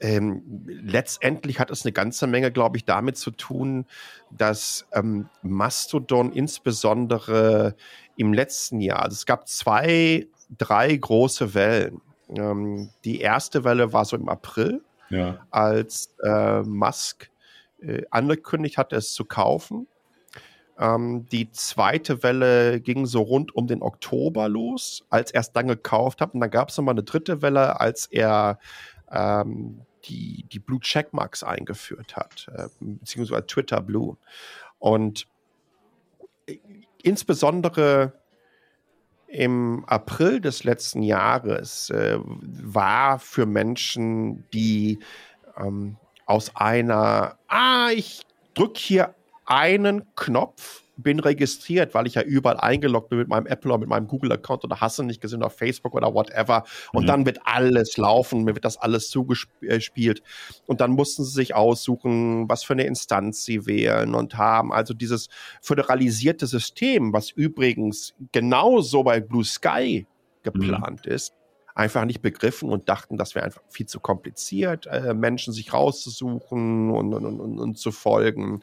Ähm, letztendlich hat es eine ganze Menge, glaube ich, damit zu tun, dass ähm, Mastodon insbesondere im letzten Jahr, also es gab zwei, drei große Wellen. Ähm, die erste Welle war so im April, ja. als äh, Musk äh, angekündigt hat, es zu kaufen. Ähm, die zweite Welle ging so rund um den Oktober los, als er es dann gekauft hat. Und dann gab es nochmal eine dritte Welle, als er ähm, die, die Blue Checkmarks eingeführt hat, äh, beziehungsweise Twitter Blue. Und äh, insbesondere im April des letzten Jahres äh, war für Menschen, die ähm, aus einer, ah, ich drücke hier einen Knopf bin registriert, weil ich ja überall eingeloggt bin mit meinem Apple oder mit meinem Google-Account oder hasse nicht gesehen auf Facebook oder whatever. Und mhm. dann wird alles laufen, mir wird das alles zugespielt. Und dann mussten sie sich aussuchen, was für eine Instanz sie wählen und haben also dieses föderalisierte System, was übrigens genauso bei Blue Sky geplant mhm. ist, einfach nicht begriffen und dachten, das wäre einfach viel zu kompliziert, äh, Menschen sich rauszusuchen und, und, und, und zu folgen.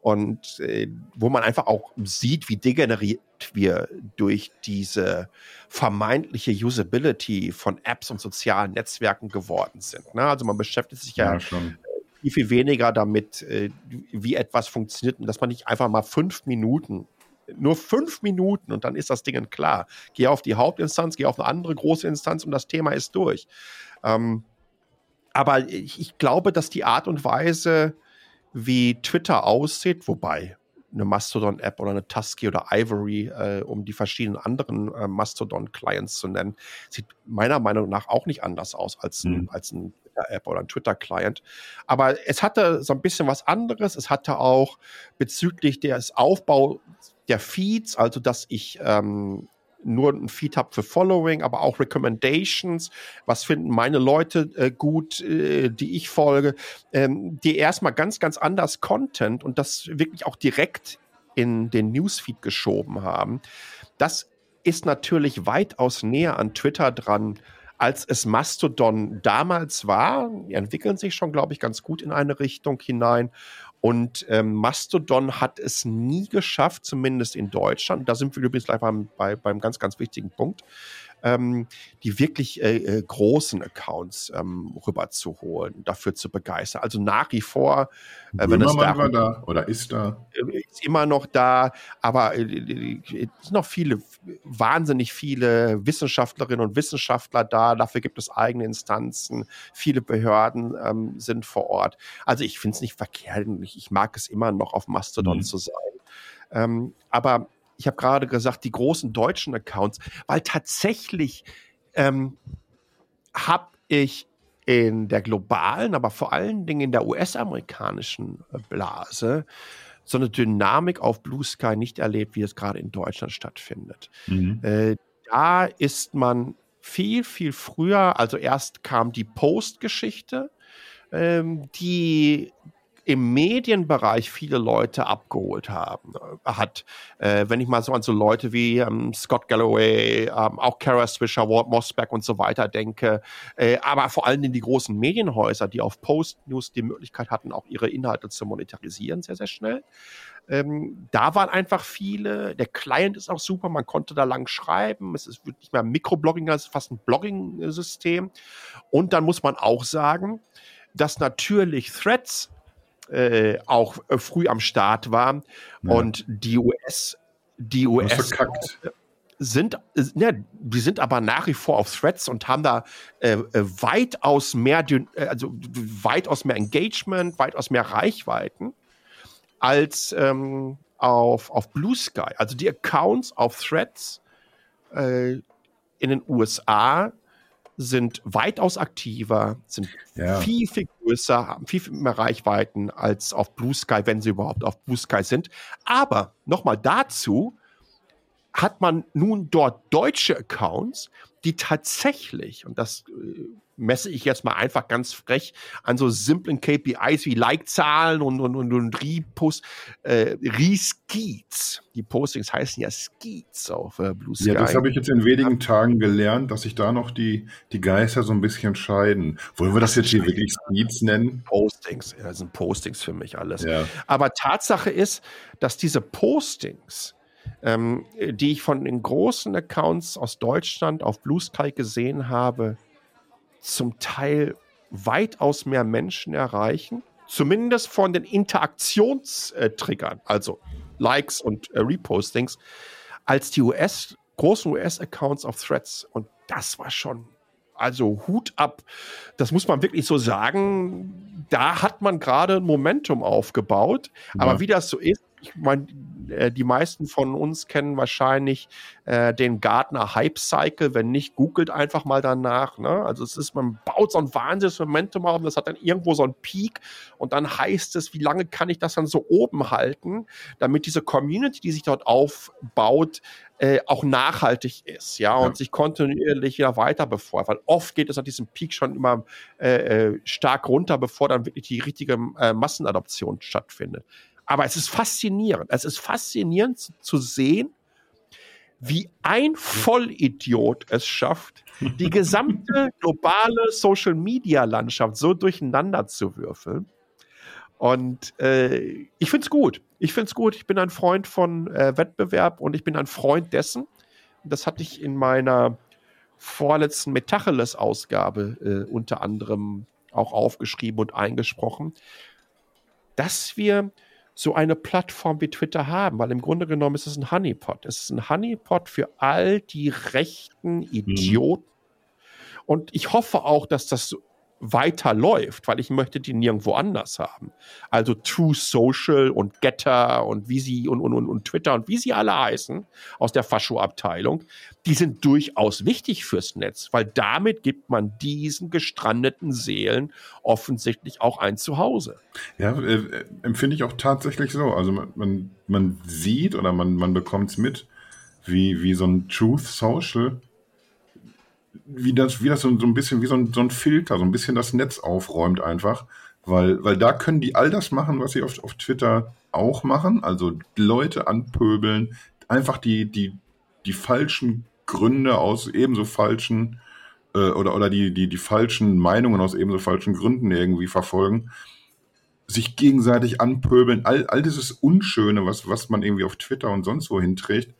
Und äh, wo man einfach auch sieht, wie degeneriert wir durch diese vermeintliche Usability von Apps und sozialen Netzwerken geworden sind. Ne? Also man beschäftigt sich ja, ja viel, viel weniger damit, äh, wie etwas funktioniert und dass man nicht einfach mal fünf Minuten nur fünf Minuten und dann ist das Ding klar. Geh auf die Hauptinstanz, geh auf eine andere große Instanz und das Thema ist durch. Ähm, aber ich, ich, glaube, dass die Art und Weise, wie Twitter aussieht, wobei eine Mastodon-App oder eine Tusky oder Ivory, äh, um die verschiedenen anderen äh, Mastodon-Clients zu nennen, sieht meiner Meinung nach auch nicht anders aus als ein, mhm. als ein Twitter-App oder ein Twitter-Client. Aber es hatte so ein bisschen was anderes. Es hatte auch bezüglich des Aufbaus der Feeds, also dass ich ähm, nur ein Feed habe für Following, aber auch Recommendations. Was finden meine Leute äh, gut, äh, die ich folge, ähm, die erstmal ganz, ganz anders Content und das wirklich auch direkt in den Newsfeed geschoben haben. Das ist natürlich weitaus näher an Twitter dran, als es Mastodon damals war. Die entwickeln sich schon, glaube ich, ganz gut in eine Richtung hinein. Und ähm, Mastodon hat es nie geschafft, zumindest in Deutschland, da sind wir übrigens gleich beim, bei, beim ganz, ganz wichtigen Punkt, ähm, die wirklich äh, äh, großen Accounts ähm, rüberzuholen, dafür zu begeistern. Also nach wie vor, äh, wenn es da, war da oder ist da, äh, ist immer noch da, aber äh, äh, es sind noch viele, wahnsinnig viele Wissenschaftlerinnen und Wissenschaftler da. Dafür gibt es eigene Instanzen, viele Behörden ähm, sind vor Ort. Also ich finde es nicht verkehrt. Ich, ich, mag es immer noch auf Mastodon mhm. zu sein. Ähm, aber ich habe gerade gesagt, die großen deutschen Accounts, weil tatsächlich ähm, habe ich in der globalen, aber vor allen Dingen in der US-amerikanischen äh, Blase so eine Dynamik auf Blue Sky nicht erlebt, wie es gerade in Deutschland stattfindet. Mhm. Äh, da ist man viel, viel früher, also erst kam die Post-Geschichte, ähm, die im Medienbereich viele Leute abgeholt haben, äh, hat. Äh, wenn ich mal so an so Leute wie ähm, Scott Galloway, ähm, auch Kara Swisher, Walt Mossberg und so weiter denke, äh, aber vor allem in die großen Medienhäuser, die auf Post-News die Möglichkeit hatten, auch ihre Inhalte zu monetarisieren, sehr, sehr schnell. Ähm, da waren einfach viele. Der Client ist auch super, man konnte da lang schreiben. Es ist nicht mehr Mikroblogging, es ist fast ein Blogging-System. Und dann muss man auch sagen, dass natürlich Threads äh, auch äh, früh am Start war. Ja. Und die US, die US sind, äh, ja, die sind aber nach wie vor auf Threads und haben da äh, äh weitaus mehr, also weitaus mehr Engagement, weitaus mehr Reichweiten als ähm, auf, auf Blue Sky. Also die Accounts auf Threads äh, in den USA sind weitaus aktiver, sind ja. viel, viel größer, haben viel, viel mehr Reichweiten als auf Blue Sky, wenn sie überhaupt auf Blue Sky sind. Aber nochmal dazu, hat man nun dort deutsche Accounts, die tatsächlich, und das äh, messe ich jetzt mal einfach ganz frech an so simplen KPIs wie Like-Zahlen und, und, und, und Repost, äh, Reskeets. Die Postings heißen ja Skeets auf äh, Blue Sky. Ja, das habe ich jetzt in wenigen Tagen gelernt, dass sich da noch die, die Geister so ein bisschen scheiden. Wollen wir das jetzt hier wirklich Skeets nennen? Postings, ja, das sind Postings für mich alles. Ja. Aber Tatsache ist, dass diese Postings ähm, die ich von den großen Accounts aus Deutschland auf Blue Sky gesehen habe, zum Teil weitaus mehr Menschen erreichen. Zumindest von den Interaktionstriggern, also Likes und äh, Repostings, als die US, großen US-Accounts auf Threads. Und das war schon, also Hut ab. Das muss man wirklich so sagen. Da hat man gerade ein Momentum aufgebaut. Ja. Aber wie das so ist, ich meine, äh, die meisten von uns kennen wahrscheinlich äh, den Gartner Hype Cycle. Wenn nicht, googelt einfach mal danach. Ne? Also es ist, man baut so ein wahnsinniges Momentum auf und das hat dann irgendwo so einen Peak und dann heißt es, wie lange kann ich das dann so oben halten, damit diese Community, die sich dort aufbaut, äh, auch nachhaltig ist, ja, und ja. sich kontinuierlich wieder weiter bevor, weil oft geht es an diesem Peak schon immer äh, äh, stark runter, bevor dann wirklich die richtige äh, Massenadoption stattfindet. Aber es ist faszinierend. Es ist faszinierend zu, zu sehen, wie ein Vollidiot es schafft, die gesamte globale Social-Media-Landschaft so durcheinander zu würfeln. Und äh, ich finde es gut. Ich finde es gut. Ich bin ein Freund von äh, Wettbewerb und ich bin ein Freund dessen. Das hatte ich in meiner vorletzten Metacheles-Ausgabe äh, unter anderem auch aufgeschrieben und eingesprochen, dass wir so eine Plattform wie Twitter haben, weil im Grunde genommen ist es ein Honeypot. Es ist ein Honeypot für all die rechten mhm. Idioten. Mhm. Und ich hoffe auch, dass das weiterläuft, weil ich möchte die nirgendwo anders haben. Also True Social und Getter und wie sie und, und, und, und Twitter und wie sie alle heißen aus der Fascho-Abteilung, die sind durchaus wichtig fürs Netz, weil damit gibt man diesen gestrandeten Seelen offensichtlich auch ein Zuhause. Ja, äh, empfinde ich auch tatsächlich so. Also man, man, man sieht oder man, man bekommt es mit, wie, wie so ein Truth Social wie das, wie das so, so ein bisschen wie so ein, so ein Filter, so ein bisschen das Netz aufräumt einfach. Weil, weil da können die all das machen, was sie auf, auf Twitter auch machen. Also Leute anpöbeln, einfach die, die, die falschen Gründe aus ebenso falschen äh, oder, oder die, die, die falschen Meinungen aus ebenso falschen Gründen irgendwie verfolgen. Sich gegenseitig anpöbeln, all, all dieses Unschöne, was, was man irgendwie auf Twitter und sonst wo hinträgt,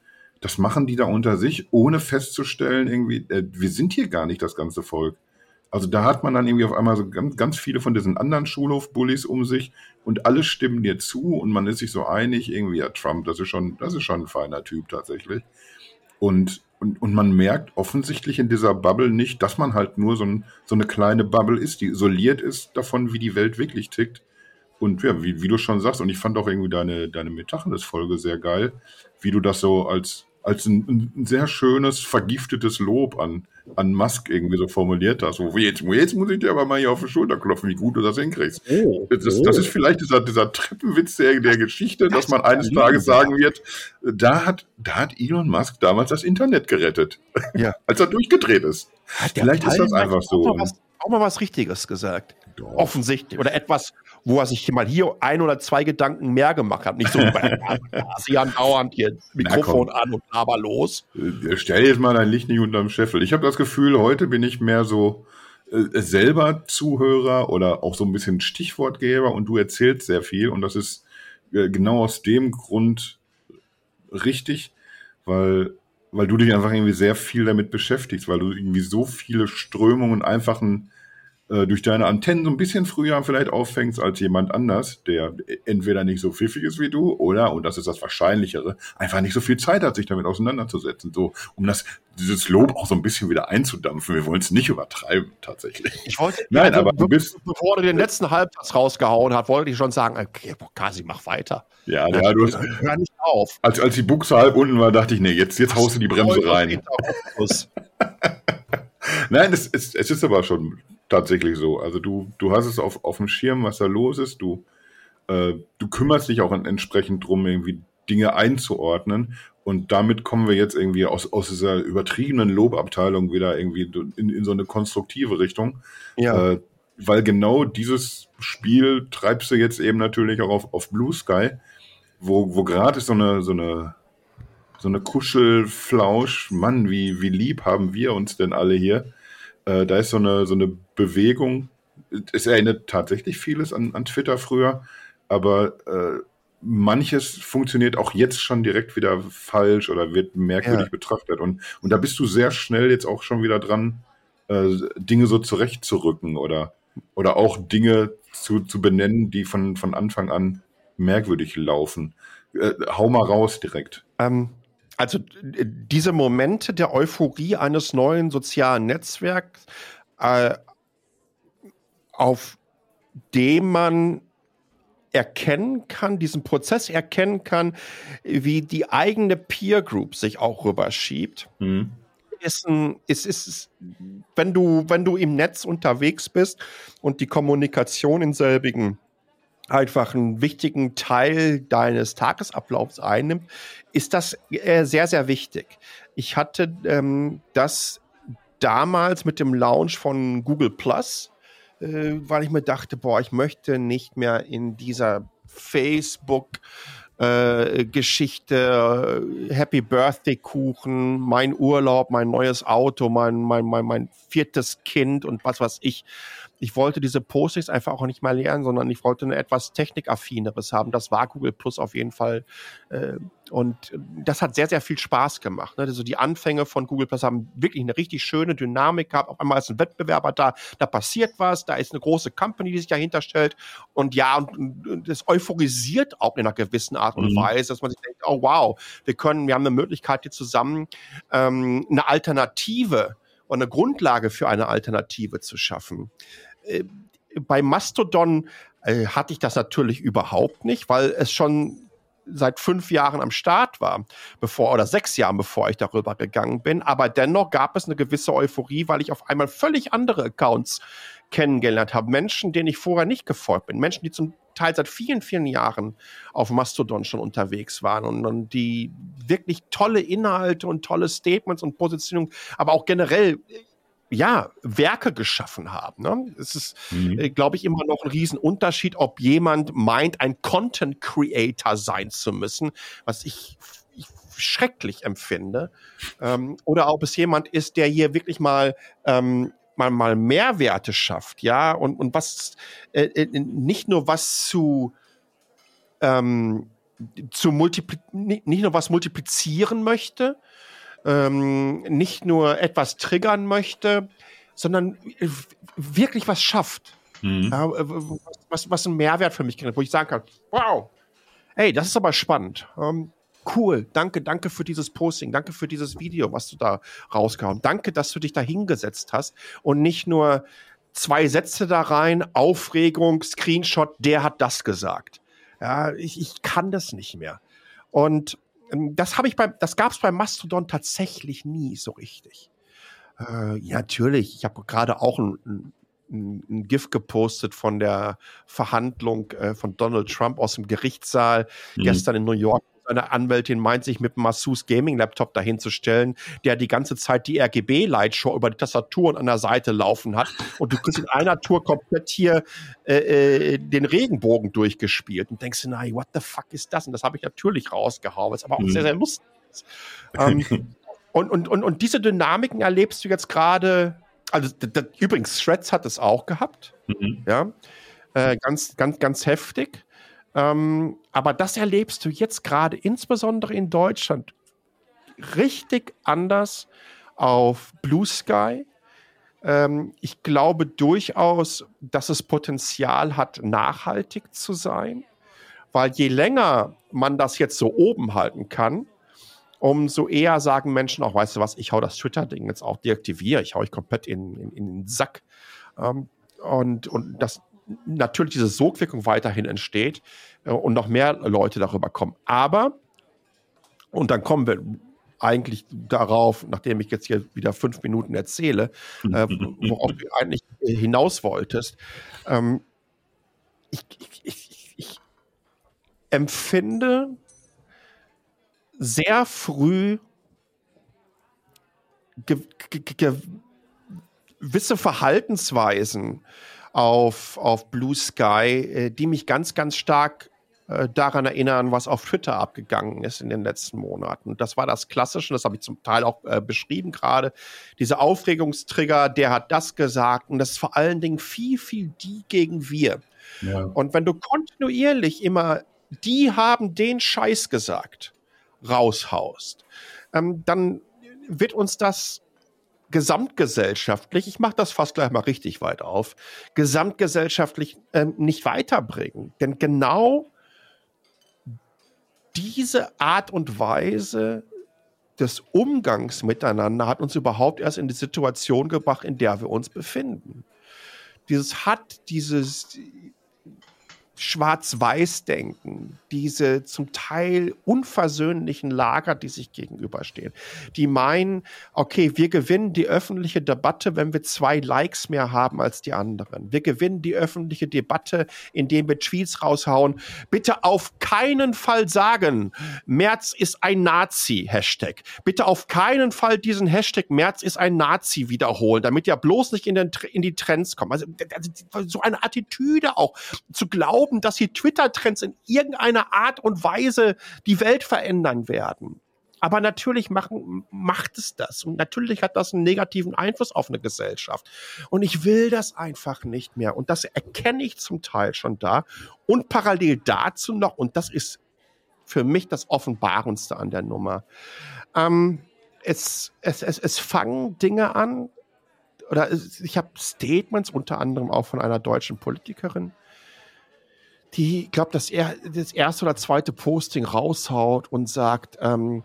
das machen die da unter sich, ohne festzustellen, irgendwie, äh, wir sind hier gar nicht das ganze Volk. Also da hat man dann irgendwie auf einmal so ganz, ganz viele von diesen anderen Schulhof-Bullies um sich und alle stimmen dir zu und man ist sich so einig, irgendwie, ja, Trump, das ist schon, das ist schon ein feiner Typ tatsächlich. Und, und, und man merkt offensichtlich in dieser Bubble nicht, dass man halt nur so, ein, so eine kleine Bubble ist, die isoliert ist davon, wie die Welt wirklich tickt. Und ja, wie, wie du schon sagst, und ich fand auch irgendwie deine, deine Metacheles-Folge sehr geil, wie du das so als, als ein, ein, sehr schönes, vergiftetes Lob an, an Musk irgendwie so formuliert hast. Wo jetzt, jetzt muss ich dir aber mal hier auf die Schulter klopfen, wie gut du das hinkriegst. Oh, das, oh. das, ist vielleicht dieser, dieser Treppenwitz der, der Geschichte, das dass man eines Tages sagen wird, da hat, da hat Elon Musk damals das Internet gerettet, ja. als er durchgedreht ist. Vielleicht ist das einfach so. Auch mal, was, auch mal was Richtiges gesagt. Doch. Offensichtlich. Oder etwas, wo er sich mal hier ein oder zwei Gedanken mehr gemacht hat. Nicht so bei ASEAN dauernd hier Mikrofon an und aber los. Äh, stell jetzt mal dein Licht nicht unterm Scheffel. Ich habe das Gefühl, heute bin ich mehr so äh, selber Zuhörer oder auch so ein bisschen Stichwortgeber und du erzählst sehr viel und das ist äh, genau aus dem Grund richtig, weil weil du dich einfach irgendwie sehr viel damit beschäftigst, weil du irgendwie so viele Strömungen einfach ein äh, durch deine Antennen so ein bisschen früher vielleicht auffängst als jemand anders, der entweder nicht so pfiffig ist wie du oder, und das ist das Wahrscheinlichere, einfach nicht so viel Zeit hat, sich damit auseinanderzusetzen. So, um das, dieses Lob auch so ein bisschen wieder einzudampfen. Wir wollen es nicht übertreiben, tatsächlich. Ich wollte, Nein, also, aber du bist. Bevor du den letzten Halbsatz rausgehauen hast, wollte ich schon sagen, okay, Kasi, mach weiter. Ja, ja, du hast, hör nicht auf. Als, als die Buchse halb unten war, dachte ich, nee, jetzt, jetzt haust du die Bremse rein. Nein, es, es, es ist aber schon tatsächlich so. Also du, du hast es auf, auf dem Schirm, was da los ist. Du, äh, du kümmerst dich auch entsprechend drum, irgendwie Dinge einzuordnen. Und damit kommen wir jetzt irgendwie aus, aus dieser übertriebenen Lobabteilung wieder irgendwie in, in so eine konstruktive Richtung. Ja. Äh, weil genau dieses Spiel treibst du jetzt eben natürlich auch auf, auf Blue Sky, wo, wo gerade so eine, so eine, so eine Kuschelflausch, Mann, wie, wie lieb haben wir uns denn alle hier? Äh, da ist so eine, so eine Bewegung. Es erinnert tatsächlich vieles an, an Twitter früher, aber äh, manches funktioniert auch jetzt schon direkt wieder falsch oder wird merkwürdig ja. betrachtet. Und, und da bist du sehr schnell jetzt auch schon wieder dran, äh, Dinge so zurechtzurücken oder, oder auch Dinge zu, zu benennen, die von, von Anfang an merkwürdig laufen. Äh, hau mal raus direkt. Ähm, also diese Momente der Euphorie eines neuen sozialen Netzwerks, äh, auf dem man erkennen kann, diesen Prozess erkennen kann, wie die eigene Peer Group sich auch rüberschiebt. Mhm. Ist ein, ist, ist, wenn du, wenn du im Netz unterwegs bist und die Kommunikation in selbigen einfach einen wichtigen Teil deines Tagesablaufs einnimmt, ist das äh, sehr, sehr wichtig. Ich hatte ähm, das damals mit dem Launch von Google Plus, äh, weil ich mir dachte, boah, ich möchte nicht mehr in dieser Facebook äh, Geschichte, Happy Birthday Kuchen, mein Urlaub, mein neues Auto, mein, mein, mein, mein viertes Kind und was weiß ich ich wollte diese Postings einfach auch nicht mal lernen, sondern ich wollte eine etwas technikaffineres haben. Das war Google Plus auf jeden Fall. Äh, und das hat sehr, sehr viel Spaß gemacht. Ne? Also die Anfänge von Google Plus haben wirklich eine richtig schöne Dynamik gehabt. Auf einmal ist ein Wettbewerber da, da passiert was, da ist eine große Company, die sich dahinter stellt. Und ja, und, und das euphorisiert auch in einer gewissen Art und mhm. Weise, dass man sich denkt, oh wow, wir können, wir haben eine Möglichkeit, hier zusammen ähm, eine Alternative und eine Grundlage für eine Alternative zu schaffen. Äh, bei Mastodon äh, hatte ich das natürlich überhaupt nicht, weil es schon seit fünf Jahren am Start war, bevor oder sechs Jahren, bevor ich darüber gegangen bin. Aber dennoch gab es eine gewisse Euphorie, weil ich auf einmal völlig andere Accounts kennengelernt habe. Menschen, denen ich vorher nicht gefolgt bin. Menschen, die zum Teil seit vielen, vielen Jahren auf Mastodon schon unterwegs waren und, und die wirklich tolle Inhalte und tolle Statements und Positionierung, aber auch generell ja, Werke geschaffen haben. Ne? Es ist, mhm. äh, glaube ich, immer noch ein Riesenunterschied, ob jemand meint, ein Content Creator sein zu müssen, was ich, ich schrecklich empfinde, ähm, oder ob es jemand ist, der hier wirklich mal ähm, mal mal Mehrwerte schafft, ja, und und was äh, äh nicht nur was zu ähm, zu multipli nicht nur was multiplizieren möchte, ähm, nicht nur etwas triggern möchte, sondern wirklich was schafft. Mhm. Äh, was, was einen Mehrwert für mich kriegt, wo ich sagen kann, wow, ey, das ist aber spannend. Ähm, cool, danke, danke für dieses Posting, danke für dieses Video, was du da rausgehauen. Danke, dass du dich da hingesetzt hast und nicht nur zwei Sätze da rein, Aufregung, Screenshot, der hat das gesagt. Ja, ich, ich kann das nicht mehr. Und ähm, das habe ich beim, das gab es beim Mastodon tatsächlich nie so richtig. Äh, ja, natürlich. Ich habe gerade auch ein, ein, ein GIF gepostet von der Verhandlung äh, von Donald Trump aus dem Gerichtssaal mhm. gestern in New York seine Anwältin meint, sich mit einem Massus Gaming Laptop dahinzustellen, der die ganze Zeit die RGB Lightshow über die Tastaturen an der Seite laufen hat und du kriegst in einer Tour komplett hier äh, äh, den Regenbogen durchgespielt und denkst na, what the fuck ist das? Und das habe ich natürlich rausgehauen, was aber auch mhm. sehr, sehr lustig ist. Ähm, und, und, und, und diese Dynamiken erlebst du jetzt gerade, also übrigens, Threads hat es auch gehabt, mhm. ja, äh, ganz, ganz, ganz heftig. Ähm, aber das erlebst du jetzt gerade, insbesondere in Deutschland, richtig anders auf Blue Sky. Ähm, ich glaube durchaus, dass es Potenzial hat, nachhaltig zu sein, weil je länger man das jetzt so oben halten kann, umso eher sagen Menschen auch, weißt du was, ich hau das Twitter-Ding jetzt auch deaktiviere, ich hau ich komplett in, in, in den Sack. Ähm, und, und das natürlich diese Sogwirkung weiterhin entsteht äh, und noch mehr Leute darüber kommen. Aber, und dann kommen wir eigentlich darauf, nachdem ich jetzt hier wieder fünf Minuten erzähle, äh, worauf du eigentlich hinaus wolltest. Ähm, ich, ich, ich, ich empfinde sehr früh gewisse Verhaltensweisen auf, auf Blue Sky, äh, die mich ganz, ganz stark äh, daran erinnern, was auf Twitter abgegangen ist in den letzten Monaten. Das war das Klassische, das habe ich zum Teil auch äh, beschrieben gerade. Diese Aufregungstrigger, der hat das gesagt und das ist vor allen Dingen viel, viel die gegen wir. Ja. Und wenn du kontinuierlich immer die haben den Scheiß gesagt, raushaust, ähm, dann wird uns das gesamtgesellschaftlich, ich mache das fast gleich mal richtig weit auf, gesamtgesellschaftlich ähm, nicht weiterbringen. Denn genau diese Art und Weise des Umgangs miteinander hat uns überhaupt erst in die Situation gebracht, in der wir uns befinden. Dieses hat dieses Schwarz-Weiß-Denken, diese zum Teil unversöhnlichen Lager, die sich gegenüberstehen, die meinen, okay, wir gewinnen die öffentliche Debatte, wenn wir zwei Likes mehr haben als die anderen. Wir gewinnen die öffentliche Debatte, indem wir Tweets raushauen. Bitte auf keinen Fall sagen, Merz ist ein Nazi, Hashtag. Bitte auf keinen Fall diesen Hashtag Merz ist ein Nazi wiederholen, damit ja bloß nicht in, den, in die Trends kommen. Also, so eine Attitüde auch zu glauben, dass die Twitter-Trends in irgendeiner Art und Weise die Welt verändern werden. Aber natürlich machen, macht es das. Und natürlich hat das einen negativen Einfluss auf eine Gesellschaft. Und ich will das einfach nicht mehr. Und das erkenne ich zum Teil schon da. Und parallel dazu noch, und das ist für mich das Offenbarendste an der Nummer. Ähm, es, es, es, es fangen Dinge an, oder ich habe Statements unter anderem auch von einer deutschen Politikerin, die, glaube das, er, das erste oder zweite Posting raushaut und sagt, ähm,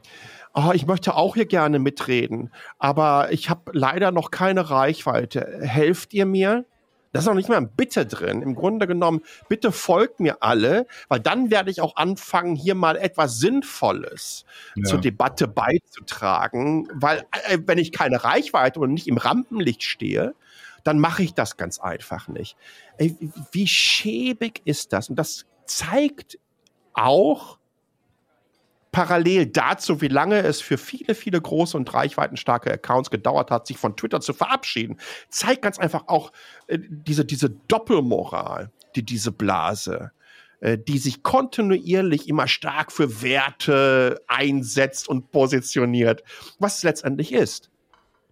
oh, ich möchte auch hier gerne mitreden, aber ich habe leider noch keine Reichweite. Helft ihr mir? Da ist noch nicht mal ein Bitte drin. Im Grunde genommen, bitte folgt mir alle, weil dann werde ich auch anfangen, hier mal etwas Sinnvolles ja. zur Debatte beizutragen. Weil äh, wenn ich keine Reichweite und nicht im Rampenlicht stehe, dann mache ich das ganz einfach nicht. Wie schäbig ist das? Und das zeigt auch, parallel dazu, wie lange es für viele, viele große und reichweitenstarke Accounts gedauert hat, sich von Twitter zu verabschieden, zeigt ganz einfach auch äh, diese, diese Doppelmoral, die diese Blase, äh, die sich kontinuierlich immer stark für Werte einsetzt und positioniert, was es letztendlich ist.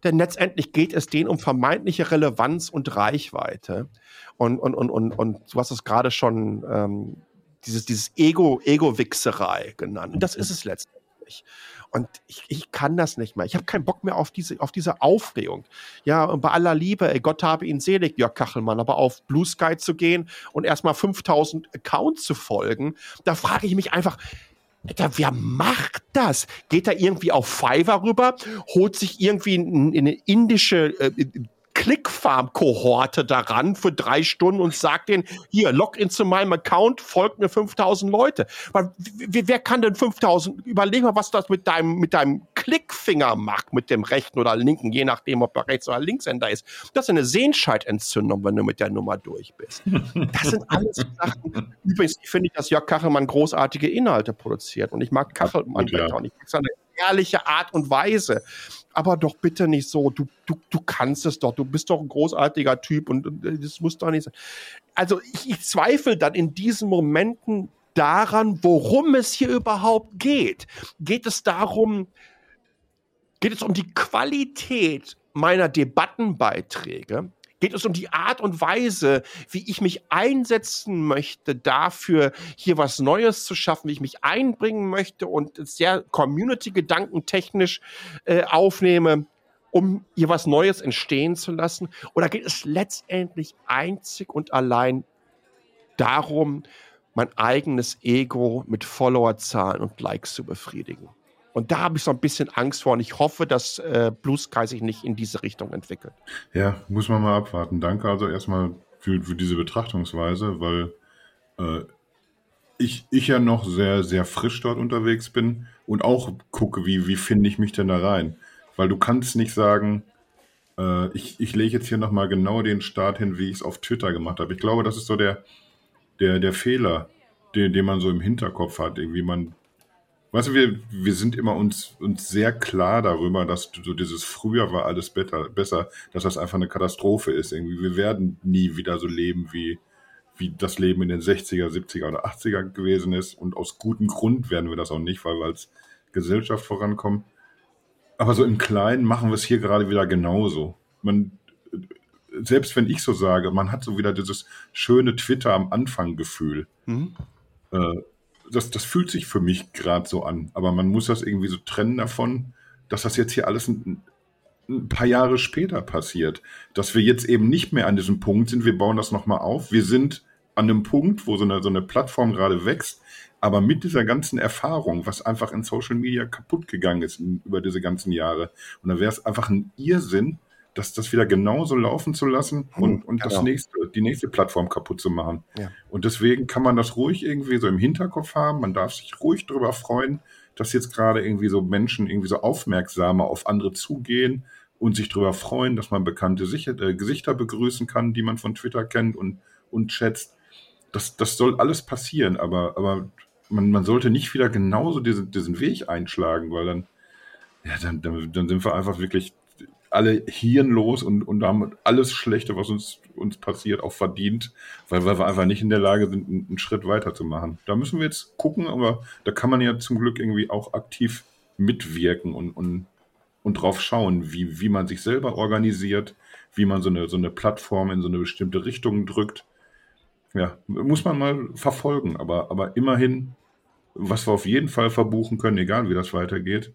Denn letztendlich geht es denen um vermeintliche Relevanz und Reichweite. Und, und, und, und, und du hast es gerade schon ähm, dieses, dieses Ego, Ego-Wichserei genannt. Und das ist es letztendlich. Und ich, ich kann das nicht mehr. Ich habe keinen Bock mehr auf diese, auf diese Aufregung. Ja, und bei aller Liebe, ey, Gott habe ihn selig, Jörg Kachelmann, aber auf Blue Sky zu gehen und erstmal 5000 Accounts zu folgen, da frage ich mich einfach, Alter, wer macht das? Geht da irgendwie auf Fiverr rüber, holt sich irgendwie eine indische äh, Clickfarm-Kohorte daran für drei Stunden und sagt denen, hier, Login zu meinem Account, folgt mir 5000 Leute. Weil, wer kann denn 5000, überleg mal, was das mit deinem, mit deinem Klickfinger macht, mit dem rechten oder linken, je nachdem, ob er rechts oder linkshänder ist. Das ist eine Sehnscheidentzündung, wenn du mit der Nummer durch bist. Das sind alles Sachen. Übrigens finde ich, dass Jörg Kachelmann großartige Inhalte produziert und ich mag Kachelmann ja. und ich mag seine ehrliche Art und Weise aber doch bitte nicht so. Du, du, du kannst es doch. Du bist doch ein großartiger Typ und, und das muss doch nicht sein. Also ich, ich zweifle dann in diesen Momenten daran, worum es hier überhaupt geht. Geht es darum, geht es um die Qualität meiner Debattenbeiträge? Geht es um die Art und Weise, wie ich mich einsetzen möchte dafür, hier was Neues zu schaffen, wie ich mich einbringen möchte und sehr Community-Gedanken äh, aufnehme, um hier was Neues entstehen zu lassen? Oder geht es letztendlich einzig und allein darum, mein eigenes Ego mit Followerzahlen und Likes zu befriedigen? Und da habe ich so ein bisschen Angst vor und ich hoffe, dass äh, Blue Sky sich nicht in diese Richtung entwickelt. Ja, muss man mal abwarten. Danke also erstmal für, für diese Betrachtungsweise, weil äh, ich, ich ja noch sehr, sehr frisch dort unterwegs bin und auch gucke, wie, wie finde ich mich denn da rein. Weil du kannst nicht sagen, äh, ich, ich lege jetzt hier nochmal genau den Start hin, wie ich es auf Twitter gemacht habe. Ich glaube, das ist so der, der, der Fehler, den, den man so im Hinterkopf hat. Irgendwie man Weißt du, wir, wir sind immer uns, uns sehr klar darüber, dass so dieses früher war alles better, besser, dass das einfach eine Katastrophe ist. Irgendwie, wir werden nie wieder so leben, wie, wie das Leben in den 60er, 70er oder 80er gewesen ist. Und aus gutem Grund werden wir das auch nicht, weil wir als Gesellschaft vorankommen. Aber so im Kleinen machen wir es hier gerade wieder genauso. Man, selbst wenn ich so sage, man hat so wieder dieses schöne Twitter am Anfang Gefühl. Mhm. Äh, das, das fühlt sich für mich gerade so an. Aber man muss das irgendwie so trennen davon, dass das jetzt hier alles ein, ein, paar Jahre später passiert. Dass wir jetzt eben nicht mehr an diesem Punkt sind, wir bauen das nochmal auf. Wir sind an einem Punkt, wo so eine, so eine Plattform gerade wächst. Aber mit dieser ganzen Erfahrung, was einfach in Social Media kaputt gegangen ist über diese ganzen Jahre. Und da wäre es einfach ein Irrsinn, das, das wieder genauso laufen zu lassen hm, und, und genau. das nächste, die nächste Plattform kaputt zu machen. Ja. Und deswegen kann man das ruhig irgendwie so im Hinterkopf haben. Man darf sich ruhig darüber freuen, dass jetzt gerade irgendwie so Menschen irgendwie so aufmerksamer auf andere zugehen und sich darüber freuen, dass man bekannte Sicher äh, Gesichter begrüßen kann, die man von Twitter kennt und, und schätzt. Das, das soll alles passieren, aber, aber man, man sollte nicht wieder genauso diesen, diesen Weg einschlagen, weil dann, ja, dann, dann, dann sind wir einfach wirklich alle hirnlos und, und haben alles Schlechte, was uns, uns passiert, auch verdient, weil, weil wir einfach nicht in der Lage sind, einen, Schritt weiter zu machen. Da müssen wir jetzt gucken, aber da kann man ja zum Glück irgendwie auch aktiv mitwirken und, und, und drauf schauen, wie, wie man sich selber organisiert, wie man so eine, so eine Plattform in so eine bestimmte Richtung drückt. Ja, muss man mal verfolgen, aber, aber immerhin, was wir auf jeden Fall verbuchen können, egal wie das weitergeht,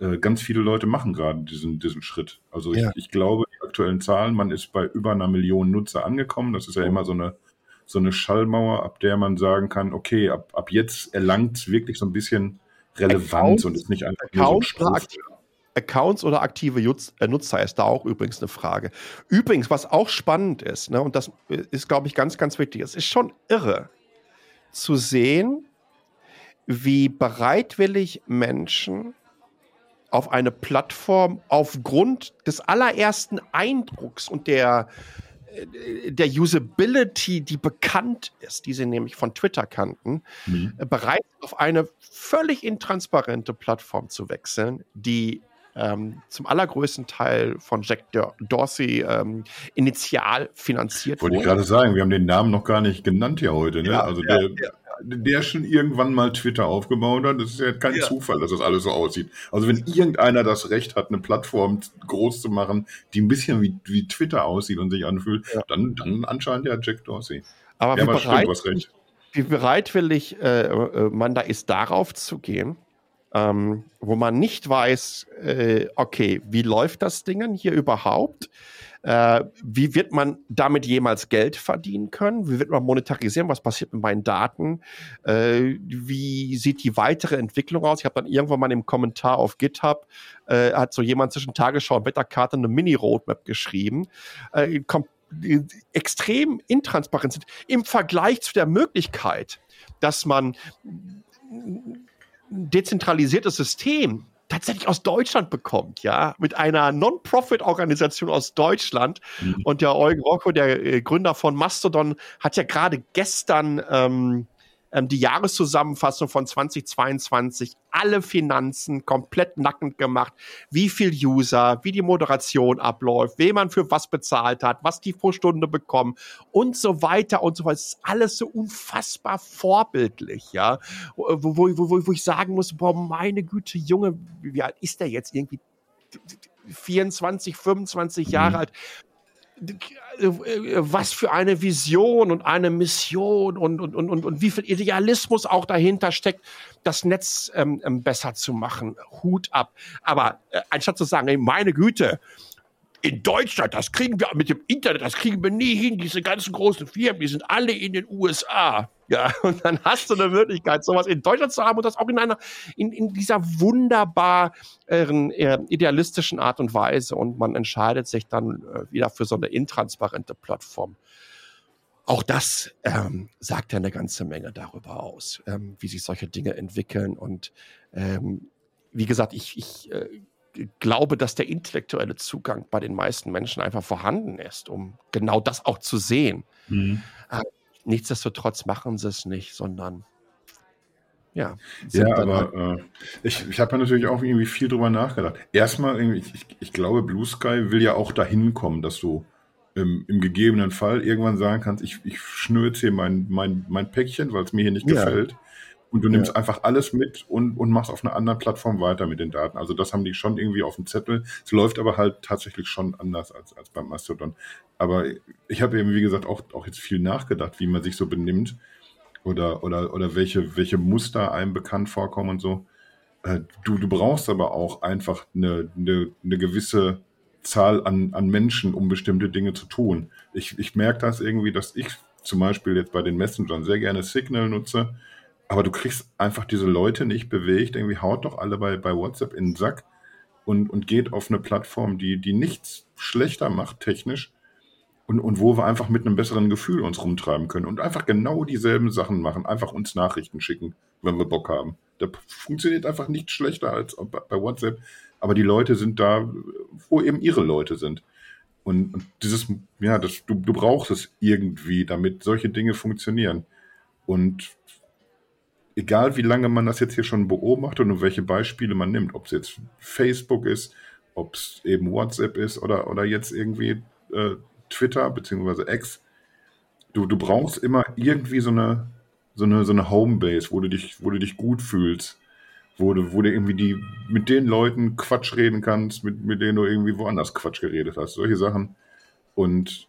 äh, ganz viele Leute machen gerade diesen, diesen Schritt. Also ja. ich, ich glaube, die aktuellen Zahlen, man ist bei über einer Million Nutzer angekommen. Das ist ja immer so eine, so eine Schallmauer, ab der man sagen kann, okay, ab, ab jetzt erlangt es wirklich so ein bisschen Relevanz Accounts, und ist nicht einfach nur so ein Accounts oder aktive äh, Nutzer ist da auch übrigens eine Frage. Übrigens, was auch spannend ist, ne, und das ist, glaube ich, ganz, ganz wichtig, es ist schon irre zu sehen, wie bereitwillig Menschen auf eine Plattform aufgrund des allerersten Eindrucks und der, äh, der Usability, die bekannt ist, die sie nämlich von Twitter kannten, mhm. bereit auf eine völlig intransparente Plattform zu wechseln, die ähm, zum allergrößten Teil von Jack Dorsey ähm, initial finanziert Wollte wurde. Wollte ich gerade sagen, wir haben den Namen noch gar nicht genannt hier heute. Ne? Ja, also der, ja. Der schon irgendwann mal Twitter aufgebaut hat, das ist ja kein Zufall, dass das alles so aussieht. Also wenn irgendeiner das Recht hat, eine Plattform groß zu machen, die ein bisschen wie, wie Twitter aussieht und sich anfühlt, dann, dann anscheinend ja Jack Dorsey. Aber wie, bereit, stimmt, wie bereitwillig äh, äh, man da ist, darauf zu gehen, ähm, wo man nicht weiß, äh, okay, wie läuft das Ding hier überhaupt? Äh, wie wird man damit jemals Geld verdienen können? Wie wird man monetarisieren? Was passiert mit meinen Daten? Äh, wie sieht die weitere Entwicklung aus? Ich habe dann irgendwann mal im Kommentar auf GitHub, äh, hat so jemand zwischen Tagesschau und Wetterkarte eine Mini-Roadmap geschrieben. Äh, extrem intransparent sind im Vergleich zu der Möglichkeit, dass man dezentralisiertes System tatsächlich aus Deutschland bekommt, ja, mit einer Non-Profit-Organisation aus Deutschland. Mhm. Und der Eugen Rocco, der äh, Gründer von Mastodon, hat ja gerade gestern ähm, ähm, die Jahreszusammenfassung von 2022, alle Finanzen komplett nackend gemacht, wie viel User, wie die Moderation abläuft, wem man für was bezahlt hat, was die pro Stunde bekommen und so weiter und so weiter. Es ist alles so unfassbar vorbildlich, ja, wo, wo, wo, wo ich sagen muss, boah, meine Güte, Junge, wie alt ist der jetzt irgendwie? 24, 25 Jahre mhm. alt was für eine Vision und eine Mission und, und, und, und, wie viel Idealismus auch dahinter steckt, das Netz ähm, ähm besser zu machen. Hut ab. Aber äh, anstatt zu sagen, ey, meine Güte, in Deutschland, das kriegen wir mit dem Internet, das kriegen wir nie hin. Diese ganzen großen Firmen, die sind alle in den USA. Ja, und dann hast du eine Möglichkeit, sowas in Deutschland zu haben und das auch in einer, in, in dieser wunderbar äh, idealistischen Art und Weise. Und man entscheidet sich dann äh, wieder für so eine intransparente Plattform. Auch das ähm, sagt ja eine ganze Menge darüber aus, ähm, wie sich solche Dinge entwickeln. Und ähm, wie gesagt, ich, ich äh, glaube, dass der intellektuelle Zugang bei den meisten Menschen einfach vorhanden ist, um genau das auch zu sehen. Mhm. Nichtsdestotrotz machen sie es nicht, sondern ja. Ja, aber halt äh, ich, ich habe ja natürlich auch irgendwie viel drüber nachgedacht. Erstmal, ich, ich, ich glaube, Blue Sky will ja auch dahin kommen, dass du im, im gegebenen Fall irgendwann sagen kannst, ich, ich schnür jetzt hier mein, mein, mein Päckchen, weil es mir hier nicht ja. gefällt. Und du nimmst ja. einfach alles mit und, und machst auf einer anderen Plattform weiter mit den Daten. Also das haben die schon irgendwie auf dem Zettel. Es läuft aber halt tatsächlich schon anders als, als beim Mastodon. Aber ich habe eben, wie gesagt, auch, auch jetzt viel nachgedacht, wie man sich so benimmt oder, oder, oder welche, welche Muster einem bekannt vorkommen und so. Äh, du, du brauchst aber auch einfach eine, eine, eine gewisse Zahl an, an Menschen, um bestimmte Dinge zu tun. Ich, ich merke das irgendwie, dass ich zum Beispiel jetzt bei den Messengern sehr gerne Signal nutze aber du kriegst einfach diese Leute nicht bewegt. Irgendwie haut doch alle bei, bei WhatsApp in den Sack und, und geht auf eine Plattform, die, die nichts schlechter macht technisch und, und wo wir einfach mit einem besseren Gefühl uns rumtreiben können und einfach genau dieselben Sachen machen, einfach uns Nachrichten schicken, wenn wir Bock haben. Da funktioniert einfach nicht schlechter als bei WhatsApp, aber die Leute sind da, wo eben ihre Leute sind. Und, und dieses, ja, das, du, du brauchst es irgendwie, damit solche Dinge funktionieren. Und egal wie lange man das jetzt hier schon beobachtet und welche Beispiele man nimmt, ob es jetzt Facebook ist, ob es eben WhatsApp ist oder, oder jetzt irgendwie äh, Twitter beziehungsweise X, du, du brauchst immer irgendwie so eine, so eine, so eine Homebase, wo du dich, wo du dich gut fühlst, wo du, wo du irgendwie die, mit den Leuten Quatsch reden kannst, mit, mit denen du irgendwie woanders Quatsch geredet hast. Solche Sachen. Und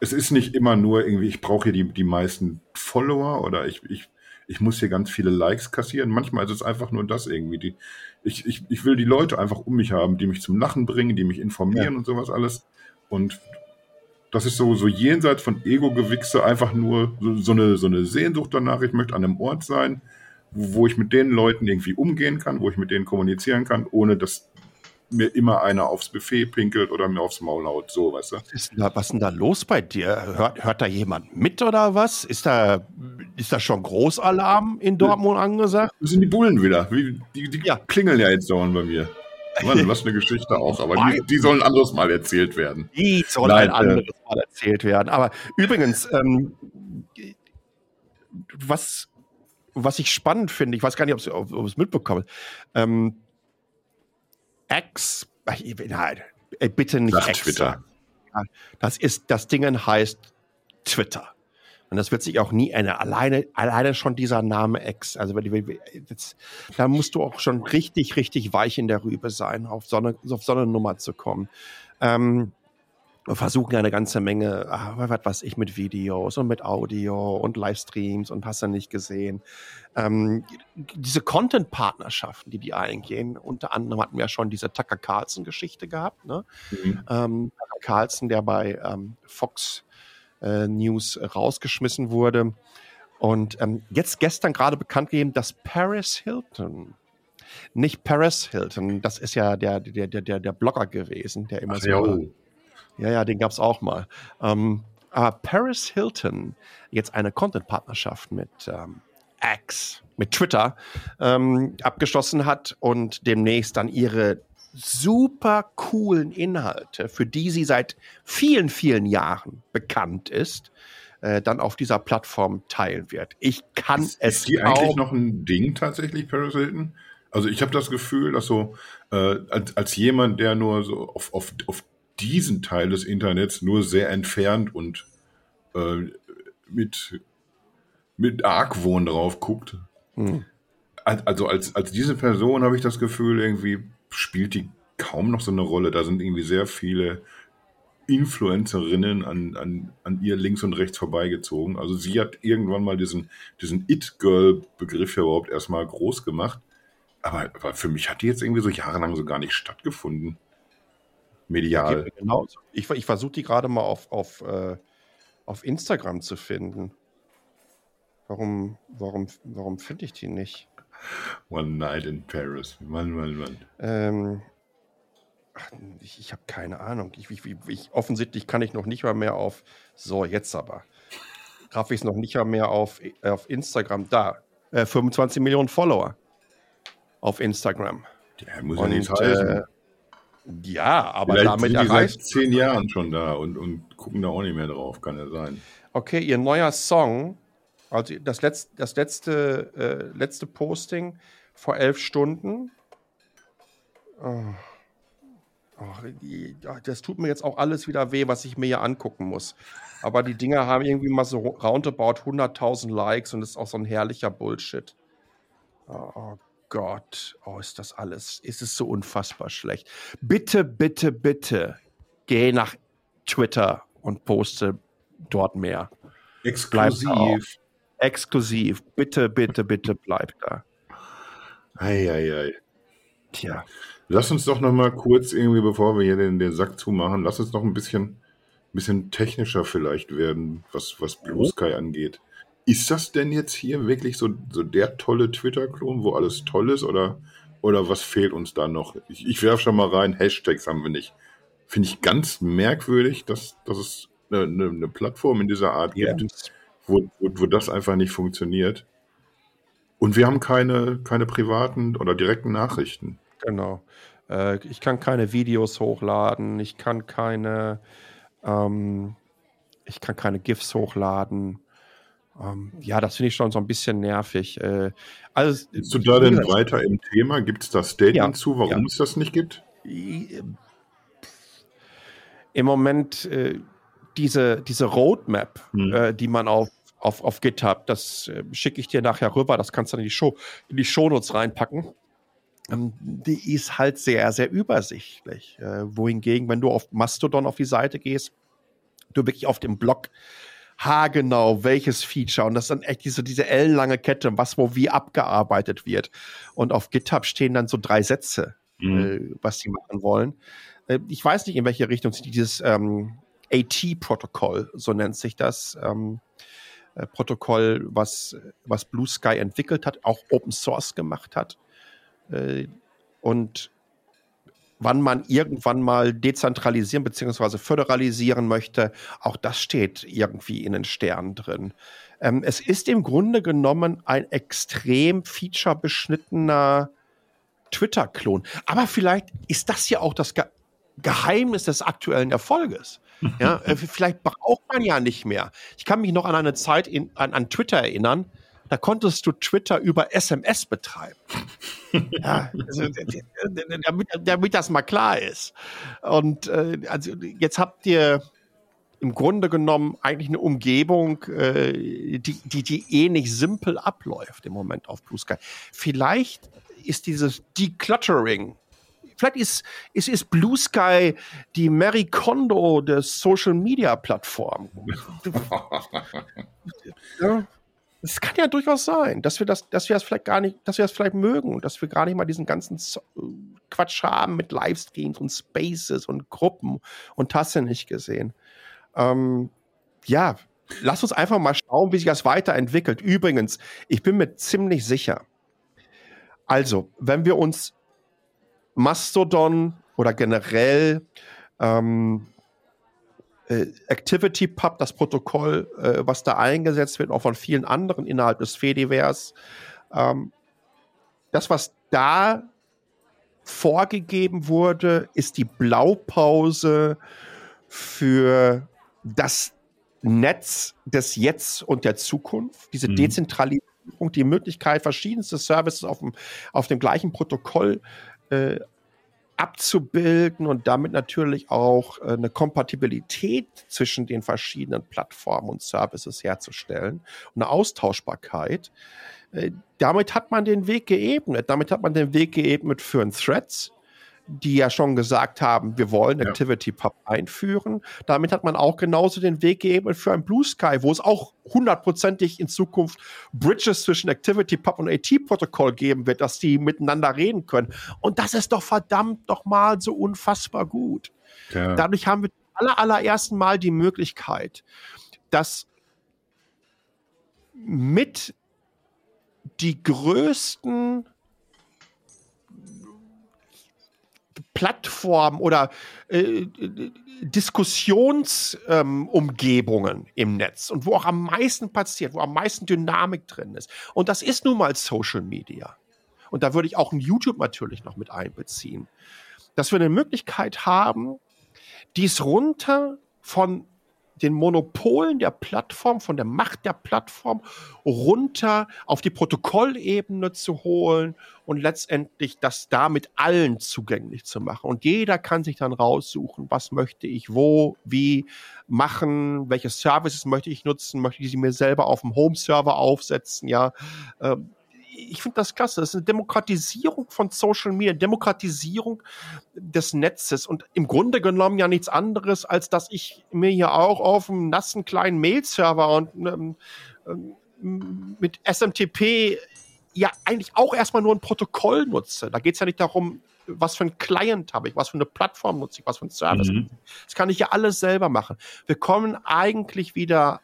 es ist nicht immer nur irgendwie, ich brauche hier die, die meisten Follower oder ich, ich, ich muss hier ganz viele Likes kassieren. Manchmal ist es einfach nur das irgendwie. Die, ich, ich, ich will die Leute einfach um mich haben, die mich zum Lachen bringen, die mich informieren ja. und sowas alles. Und das ist so, so jenseits von Ego-Gewichse einfach nur so, so, eine, so eine Sehnsucht danach. Ich möchte an einem Ort sein, wo ich mit den Leuten irgendwie umgehen kann, wo ich mit denen kommunizieren kann, ohne dass mir immer einer aufs Buffet pinkelt oder mir aufs Maul haut, so, weißt du? Was ist, da, was ist denn da los bei dir? Hört, hört da jemand mit oder was? Ist da, ist da schon Großalarm in Dortmund angesagt? Das sind die Bullen wieder. Die, die, ja. klingeln ja jetzt dauernd bei mir. Mann, was eine Geschichte auch, aber die, die sollen ein anderes Mal erzählt werden. Die sollen Nein, ein äh, anderes äh, Mal erzählt werden. Aber übrigens, ähm, was, was ich spannend finde, ich weiß gar nicht, ob es mitbekommen ähm, X, nein, äh, bitte nicht Sag X. Twitter. Das ist, das Ding heißt Twitter. Und das wird sich auch nie ändern. Alleine, alleine schon dieser Name X. Also das, da musst du auch schon richtig, richtig weich in der Rübe sein, auf so eine, auf so eine Nummer zu kommen. Ähm, versuchen ja eine ganze Menge, ach, was weiß ich, mit Videos und mit Audio und Livestreams und hast du nicht gesehen. Ähm, diese Content-Partnerschaften, die die eingehen, unter anderem hatten wir ja schon diese Tucker Carlson-Geschichte gehabt. Ne? Mhm. Ähm, Tucker Carlson, der bei ähm, Fox äh, News rausgeschmissen wurde. Und ähm, jetzt gestern gerade bekannt gegeben, dass Paris Hilton, nicht Paris Hilton, das ist ja der, der, der, der Blogger gewesen, der immer Ach, so. Ja, oh. Ja, ja, den gab es auch mal. Ähm, aber Paris Hilton jetzt eine Content-Partnerschaft mit ähm, X, mit Twitter, ähm, abgeschlossen hat und demnächst dann ihre super coolen Inhalte, für die sie seit vielen, vielen Jahren bekannt ist, äh, dann auf dieser Plattform teilen wird. Ich kann ist, es. Ist die eigentlich noch ein Ding tatsächlich, Paris Hilton? Also ich habe das Gefühl, dass so äh, als, als jemand, der nur so auf, auf, auf diesen Teil des Internets nur sehr entfernt und äh, mit, mit Argwohn drauf guckt. Hm. Also als, als diese Person habe ich das Gefühl, irgendwie spielt die kaum noch so eine Rolle. Da sind irgendwie sehr viele Influencerinnen an, an, an ihr links und rechts vorbeigezogen. Also sie hat irgendwann mal diesen, diesen It-Girl-Begriff ja überhaupt erstmal groß gemacht. Aber, aber für mich hat die jetzt irgendwie so jahrelang so gar nicht stattgefunden. Medial. Genau. Ich, ich versuche die gerade mal auf, auf, äh, auf Instagram zu finden. Warum, warum, warum finde ich die nicht? One Night in Paris. Mann, Mann, Mann. Ähm, ach, ich, ich habe keine Ahnung. Ich, ich, ich, offensichtlich kann ich noch nicht mal mehr auf. So, jetzt aber. Raff ich es noch nicht mal mehr auf, auf Instagram. Da. Äh, 25 Millionen Follower. Auf Instagram. Ja, muss ja nichts heißen. Äh, ja, aber Vielleicht damit sind die erreicht. seit zehn Jahren schon da und, und gucken da auch nicht mehr drauf, kann ja sein. Okay, ihr neuer Song also das, Letz-, das letzte, äh, letzte Posting vor elf Stunden. Oh. Oh, das tut mir jetzt auch alles wieder weh, was ich mir hier angucken muss. Aber die Dinger haben irgendwie mal so roundabout 100.000 Likes und das ist auch so ein herrlicher Bullshit. Oh, oh Gott, oh, ist das alles, ist es so unfassbar schlecht. Bitte, bitte, bitte, geh nach Twitter und poste dort mehr. Exklusiv exklusiv. Bitte, bitte, bitte bleib da. Eieiei. Ei, ei. Tja. Lass uns doch noch mal kurz irgendwie, bevor wir hier den, den Sack zumachen, lass uns noch ein bisschen, bisschen technischer vielleicht werden, was, was Blue Sky angeht. Ist das denn jetzt hier wirklich so, so der tolle Twitter-Klon, wo alles toll ist, oder, oder was fehlt uns da noch? Ich, ich werfe schon mal rein, Hashtags haben wir nicht. Finde ich ganz merkwürdig, dass, dass es eine, eine, eine Plattform in dieser Art gibt. Ja wo, wo, wo das einfach nicht funktioniert. Und wir haben keine, keine privaten oder direkten Nachrichten. Genau. Äh, ich kann keine Videos hochladen, ich kann keine, ähm, ich kann keine GIFs hochladen. Ähm, ja, das finde ich schon so ein bisschen nervig. Äh, also, Bist du da denn weiter im Thema? Gibt es da Statement ja, zu, warum ja. es das nicht gibt? Im Moment äh, diese, diese Roadmap, hm. äh, die man auf, auf, auf GitHub, das äh, schicke ich dir nachher rüber, das kannst du in die Show, in die Shownotes reinpacken. ähm, die ist halt sehr, sehr übersichtlich. Äh, wohingegen, wenn du auf Mastodon auf die Seite gehst, du wirklich auf dem Blog haargenau welches Feature und das ist dann echt diese, diese ellenlange Kette, was wo wie abgearbeitet wird. Und auf GitHub stehen dann so drei Sätze, mhm. äh, was sie machen wollen. Äh, ich weiß nicht, in welche Richtung sie dieses ähm, AT-Protokoll, so nennt sich das, ähm, äh, Protokoll, was, was Blue Sky entwickelt hat, auch Open Source gemacht hat. Äh, und wann man irgendwann mal dezentralisieren bzw. föderalisieren möchte, auch das steht irgendwie in den Sternen drin. Ähm, es ist im Grunde genommen ein extrem featurebeschnittener Twitter-Klon. Aber vielleicht ist das ja auch das Ge Geheimnis des aktuellen Erfolges. Ja, äh, vielleicht braucht man ja nicht mehr. Ich kann mich noch an eine Zeit in, an, an Twitter erinnern, da konntest du Twitter über SMS betreiben. ja, also, damit, damit, das mal klar ist. Und äh, also jetzt habt ihr im Grunde genommen eigentlich eine Umgebung, äh, die, die, die ähnlich eh simpel abläuft im Moment auf Blue Sky. Vielleicht ist dieses Decluttering vielleicht ist, ist, ist Blue Sky die Mary Kondo der Social Media Plattform. ja, es kann ja durchaus sein, dass wir das, dass wir das vielleicht gar nicht, dass wir das vielleicht mögen und dass wir gar nicht mal diesen ganzen Quatsch haben mit Livestreams und Spaces und Gruppen und du nicht gesehen. Ähm, ja, lass uns einfach mal schauen, wie sich das weiterentwickelt. Übrigens, ich bin mir ziemlich sicher. Also, wenn wir uns Mastodon oder generell ähm, äh, Activity Pub, das Protokoll, äh, was da eingesetzt wird, auch von vielen anderen innerhalb des Fediverse. Ähm, das, was da vorgegeben wurde, ist die Blaupause für das Netz des Jetzt und der Zukunft, diese mhm. Dezentralisierung, die Möglichkeit, verschiedenste Services auf dem, auf dem gleichen Protokoll äh, abzubilden und damit natürlich auch äh, eine Kompatibilität zwischen den verschiedenen Plattformen und Services herzustellen und eine Austauschbarkeit. Äh, damit hat man den Weg geebnet. Damit hat man den Weg geebnet für ein Threads, die ja schon gesagt haben, wir wollen ja. ActivityPub einführen. Damit hat man auch genauso den Weg geebnet für ein Blue Sky, wo es auch hundertprozentig in Zukunft Bridges zwischen ActivityPub und AT-Protokoll geben wird, dass die miteinander reden können. Und das ist doch verdammt doch mal so unfassbar gut. Ja. Dadurch haben wir aller, allerersten Mal die Möglichkeit, dass mit die größten Plattformen oder äh, Diskussionsumgebungen ähm, im Netz und wo auch am meisten passiert, wo am meisten Dynamik drin ist. Und das ist nun mal Social Media. Und da würde ich auch ein YouTube natürlich noch mit einbeziehen. Dass wir eine Möglichkeit haben, dies runter von den Monopolen der Plattform, von der Macht der Plattform runter auf die Protokollebene zu holen und letztendlich das damit allen zugänglich zu machen. Und jeder kann sich dann raussuchen, was möchte ich wo, wie machen, welche Services möchte ich nutzen, möchte ich sie mir selber auf dem Home-Server aufsetzen, ja. Ähm, ich finde das klasse. Das ist eine Demokratisierung von Social Media, Demokratisierung des Netzes und im Grunde genommen ja nichts anderes, als dass ich mir hier auch auf einem nassen kleinen Mail-Server und ähm, ähm mit SMTP ja eigentlich auch erstmal nur ein Protokoll nutze. Da geht es ja nicht darum, was für ein Client habe ich, was für eine Plattform nutze ich, was für ein Service. Mhm. Das kann ich ja alles selber machen. Wir kommen eigentlich wieder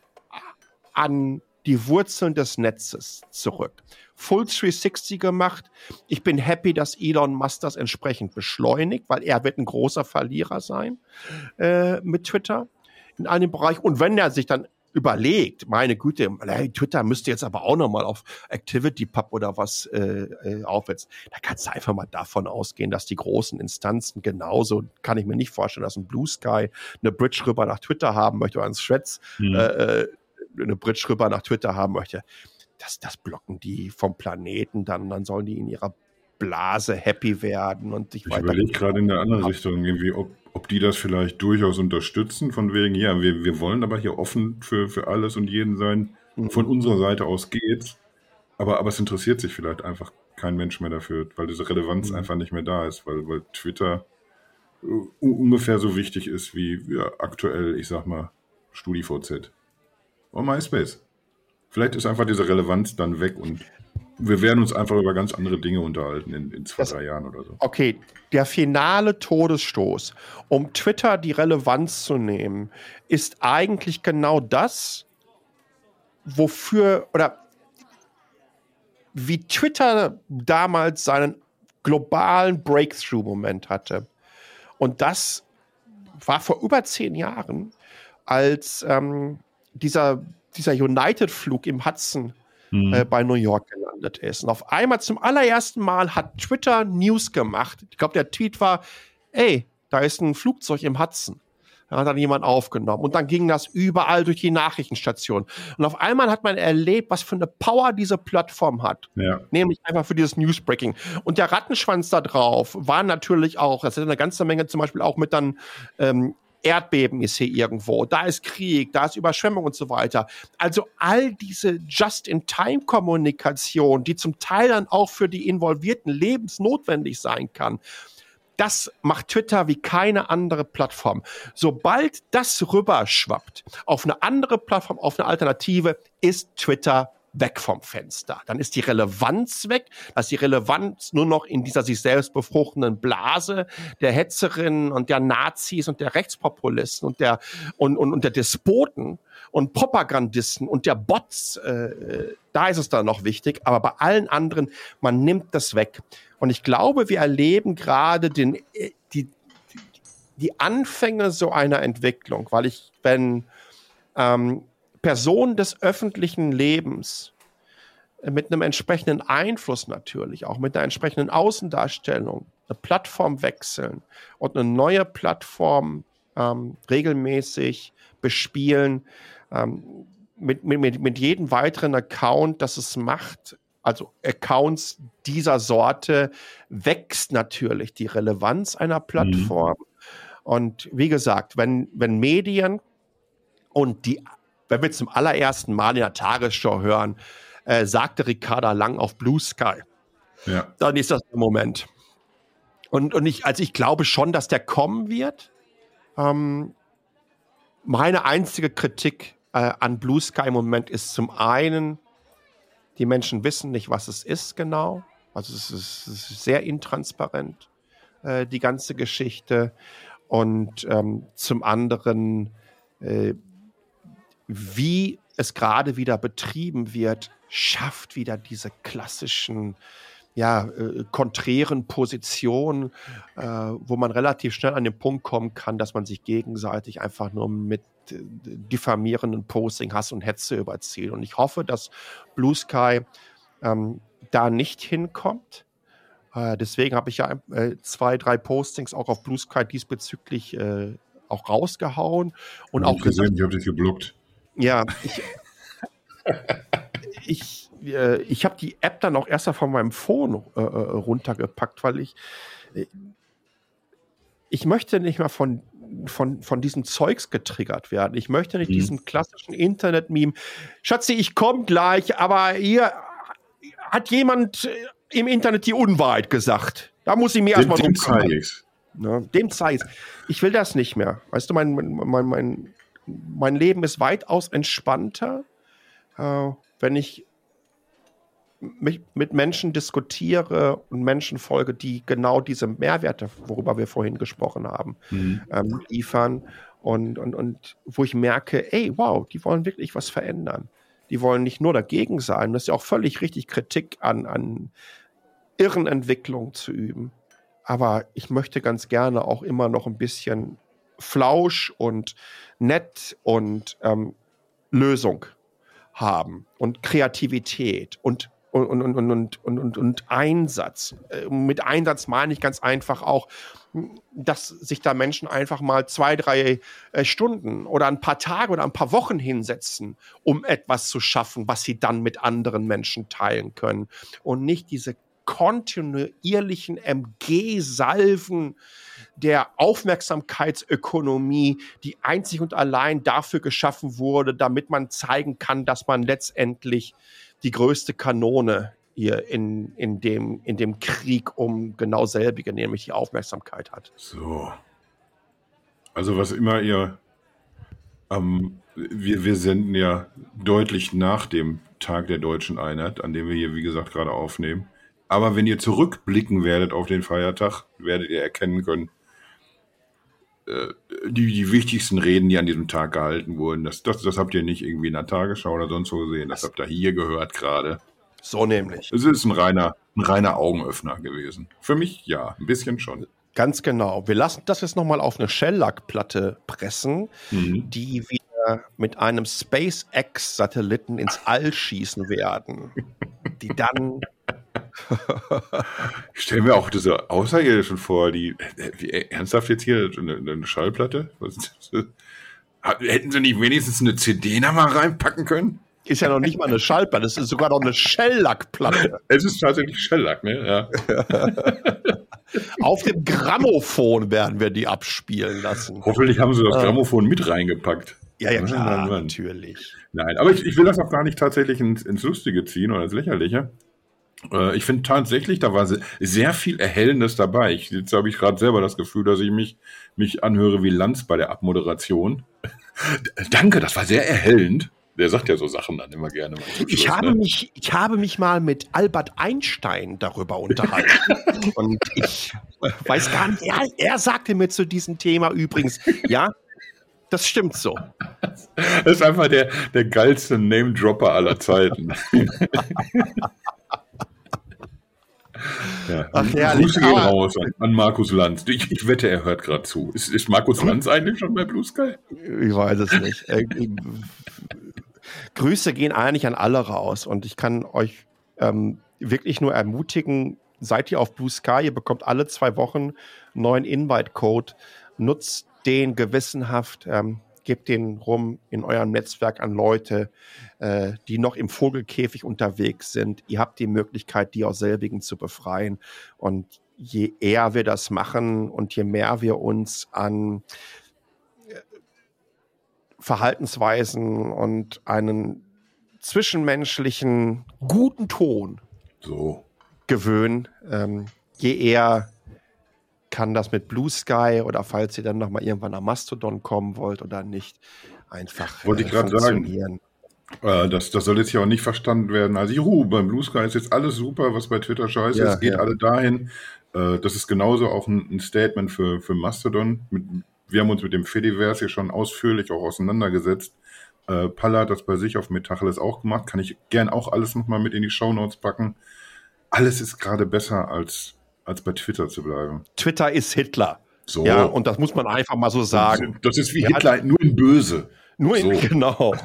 an die Wurzeln des Netzes zurück. Full 360 gemacht. Ich bin happy, dass Elon Musk das entsprechend beschleunigt, weil er wird ein großer Verlierer sein äh, mit Twitter in einem Bereich. Und wenn er sich dann überlegt, meine Güte, hey, Twitter müsste jetzt aber auch nochmal auf ActivityPub oder was äh, äh, aufsetzen. Da kannst du einfach mal davon ausgehen, dass die großen Instanzen genauso, kann ich mir nicht vorstellen, dass ein Blue Sky eine Bridge rüber nach Twitter haben möchte oder ein Threads mhm. äh, äh eine Bridge rüber nach Twitter haben möchte das, das blocken die vom Planeten dann, dann sollen die in ihrer Blase happy werden und sich ich weiter. Ich gerade in der anderen Richtung irgendwie, ob, ob die das vielleicht durchaus unterstützen, von wegen, ja, wir, wir wollen aber hier offen für, für alles und jeden sein. Mhm. Von unserer Seite aus geht's. Aber, aber es interessiert sich vielleicht einfach kein Mensch mehr dafür, weil diese Relevanz mhm. einfach nicht mehr da ist, weil, weil Twitter äh, ungefähr so wichtig ist wie ja, aktuell, ich sag mal, StudiVZ. Und MySpace. Vielleicht ist einfach diese Relevanz dann weg und wir werden uns einfach über ganz andere Dinge unterhalten in, in zwei, das, drei Jahren oder so. Okay, der finale Todesstoß, um Twitter die Relevanz zu nehmen, ist eigentlich genau das, wofür oder wie Twitter damals seinen globalen Breakthrough-Moment hatte. Und das war vor über zehn Jahren, als ähm, dieser, dieser United-Flug im Hudson mhm. äh, bei New York gelandet ist. Und auf einmal zum allerersten Mal hat Twitter News gemacht. Ich glaube, der Tweet war, ey, da ist ein Flugzeug im Hudson. Da hat dann jemand aufgenommen. Und dann ging das überall durch die Nachrichtenstation. Und auf einmal hat man erlebt, was für eine Power diese Plattform hat. Ja. Nämlich einfach für dieses Newsbreaking. Und der Rattenschwanz da drauf war natürlich auch, das ist eine ganze Menge zum Beispiel auch mit dann ähm, Erdbeben ist hier irgendwo, da ist Krieg, da ist Überschwemmung und so weiter. Also all diese Just-in-Time-Kommunikation, die zum Teil dann auch für die Involvierten lebensnotwendig sein kann, das macht Twitter wie keine andere Plattform. Sobald das rüberschwappt auf eine andere Plattform, auf eine Alternative, ist Twitter weg vom Fenster. Dann ist die Relevanz weg, dass die Relevanz nur noch in dieser sich selbst befruchtenden Blase der Hetzerinnen und der Nazis und der Rechtspopulisten und der und, und, und der Despoten und Propagandisten und der Bots, äh, da ist es dann noch wichtig, aber bei allen anderen, man nimmt das weg. Und ich glaube, wir erleben gerade den, äh, die, die Anfänge so einer Entwicklung, weil ich, wenn ähm, Personen des öffentlichen Lebens äh, mit einem entsprechenden Einfluss natürlich, auch mit einer entsprechenden Außendarstellung, eine Plattform wechseln und eine neue Plattform ähm, regelmäßig bespielen, ähm, mit, mit, mit jedem weiteren Account, das es macht, also Accounts dieser Sorte, wächst natürlich die Relevanz einer Plattform. Mhm. Und wie gesagt, wenn, wenn Medien und die wenn wir zum allerersten Mal in der Tagesschau hören, äh, sagte Ricarda Lang auf Blue Sky. Ja. Dann ist das der Moment. Und, und ich, also ich glaube schon, dass der kommen wird. Ähm, meine einzige Kritik äh, an Blue Sky im Moment ist zum einen, die Menschen wissen nicht, was es ist genau. Also es ist, es ist sehr intransparent, äh, die ganze Geschichte. Und ähm, zum anderen äh, wie es gerade wieder betrieben wird, schafft wieder diese klassischen, ja, äh, konträren Positionen, äh, wo man relativ schnell an den Punkt kommen kann, dass man sich gegenseitig einfach nur mit äh, diffamierenden Posting, Hass und Hetze überzieht. Und ich hoffe, dass Blue Sky ähm, da nicht hinkommt. Äh, deswegen habe ich ja äh, zwei, drei Postings auch auf Blue Sky diesbezüglich äh, auch rausgehauen und ich auch gesehen, ich habe dich geblockt. Ja, ich, ich, äh, ich habe die App dann auch erst mal von meinem Phone äh, äh, runtergepackt, weil ich, äh, ich möchte nicht mehr von, von, von diesem Zeugs getriggert werden. Ich möchte nicht mhm. diesen klassischen Internet-Meme. Schatzi, ich komme gleich, aber hier hat jemand äh, im Internet die Unwahrheit gesagt. Da muss ich mir erstmal drum kümmern. Ne? Dem zeige ich Ich will das nicht mehr. Weißt du, mein, mein, mein, mein Leben ist weitaus entspannter, äh, wenn ich mich mit Menschen diskutiere und Menschen folge, die genau diese Mehrwerte, worüber wir vorhin gesprochen haben, mhm. ähm, liefern und, und, und wo ich merke, ey, wow, die wollen wirklich was verändern. Die wollen nicht nur dagegen sein, das ist ja auch völlig richtig, Kritik an, an irren Entwicklungen zu üben. Aber ich möchte ganz gerne auch immer noch ein bisschen Flausch und nett und ähm, Lösung haben und Kreativität und und, und, und, und, und, und Einsatz. Äh, mit Einsatz meine ich ganz einfach auch, dass sich da Menschen einfach mal zwei, drei äh, Stunden oder ein paar Tage oder ein paar Wochen hinsetzen, um etwas zu schaffen, was sie dann mit anderen Menschen teilen können. Und nicht diese kontinuierlichen MG-Salven der Aufmerksamkeitsökonomie, die einzig und allein dafür geschaffen wurde, damit man zeigen kann, dass man letztendlich die größte Kanone hier in, in, dem, in dem Krieg um genau selbige, nämlich die Aufmerksamkeit hat. So. Also was immer ihr ähm, wir, wir senden ja deutlich nach dem Tag der deutschen Einheit, an dem wir hier, wie gesagt, gerade aufnehmen. Aber wenn ihr zurückblicken werdet auf den Feiertag, werdet ihr erkennen können, äh, die, die wichtigsten Reden, die an diesem Tag gehalten wurden, das, das, das habt ihr nicht irgendwie in der Tagesschau oder sonst wo gesehen. Das habt ihr hier gehört gerade. So nämlich. Es ist ein reiner, ein reiner Augenöffner gewesen. Für mich ja, ein bisschen schon. Ganz genau. Wir lassen das jetzt nochmal auf eine Shellac-Platte pressen, mhm. die wir mit einem SpaceX-Satelliten ins All schießen werden. die dann ich stelle mir auch diese Außerirdischen vor, die wie, ernsthaft jetzt hier eine, eine Schallplatte? Hätten sie nicht wenigstens eine CD da mal reinpacken können? Ist ja noch nicht mal eine Schallplatte, das ist sogar noch eine Shellac-Platte. Es ist tatsächlich Shellac, ne? Ja. Auf dem Grammophon werden wir die abspielen lassen. Hoffentlich haben sie das Grammophon mit reingepackt. Ja, ja, klar, natürlich. Nein, aber ich, ich will das auch gar nicht tatsächlich ins, ins Lustige ziehen oder ins Lächerliche. Äh, ich finde tatsächlich, da war sehr viel Erhellendes dabei. Ich, jetzt habe ich gerade selber das Gefühl, dass ich mich, mich anhöre wie Lanz bei der Abmoderation. Danke, das war sehr erhellend. Der sagt ja so Sachen dann immer gerne. ich, Schluss, habe ne? mich, ich habe mich mal mit Albert Einstein darüber unterhalten. und ich weiß gar nicht, er, er sagte mir zu diesem Thema übrigens, ja, das stimmt so. Das ist einfach der, der geilste Name-Dropper aller Zeiten. Ja. Ach, herrlich. Grüße gehen raus an, an Markus Lanz. Ich, ich, wette, er hört gerade zu. Ist, ist Markus Lanz eigentlich schon bei Blue Sky? Ich weiß es nicht. Äh, Grüße gehen eigentlich an alle raus und ich kann euch ähm, wirklich nur ermutigen, seid ihr auf Blue Sky, ihr bekommt alle zwei Wochen einen neuen Invite-Code, nutzt den gewissenhaft. Ähm, gebt den rum in eurem Netzwerk an Leute, äh, die noch im Vogelkäfig unterwegs sind. Ihr habt die Möglichkeit, die aus selbigen zu befreien. Und je eher wir das machen und je mehr wir uns an äh, Verhaltensweisen und einen zwischenmenschlichen guten Ton so. gewöhnen, ähm, je eher kann das mit Blue Sky oder falls ihr dann nochmal irgendwann am Mastodon kommen wollt oder nicht, einfach Wollte ich äh, gerade sagen. Äh, das, das soll jetzt ja auch nicht verstanden werden. Also, juhu, beim Blue Sky ist jetzt alles super, was bei Twitter scheiße ja, ist. Geht ja. alle dahin. Äh, das ist genauso auch ein, ein Statement für, für Mastodon. Mit, wir haben uns mit dem Fediverse hier schon ausführlich auch auseinandergesetzt. Äh, Palla hat das bei sich auf Metacheles auch gemacht. Kann ich gern auch alles nochmal mit in die Shownotes packen. Alles ist gerade besser als als bei Twitter zu bleiben. Twitter ist Hitler. So. Ja, und das muss man einfach mal so sagen. Das ist wie ja, Hitler, nur in Böse. Nur in, so. genau.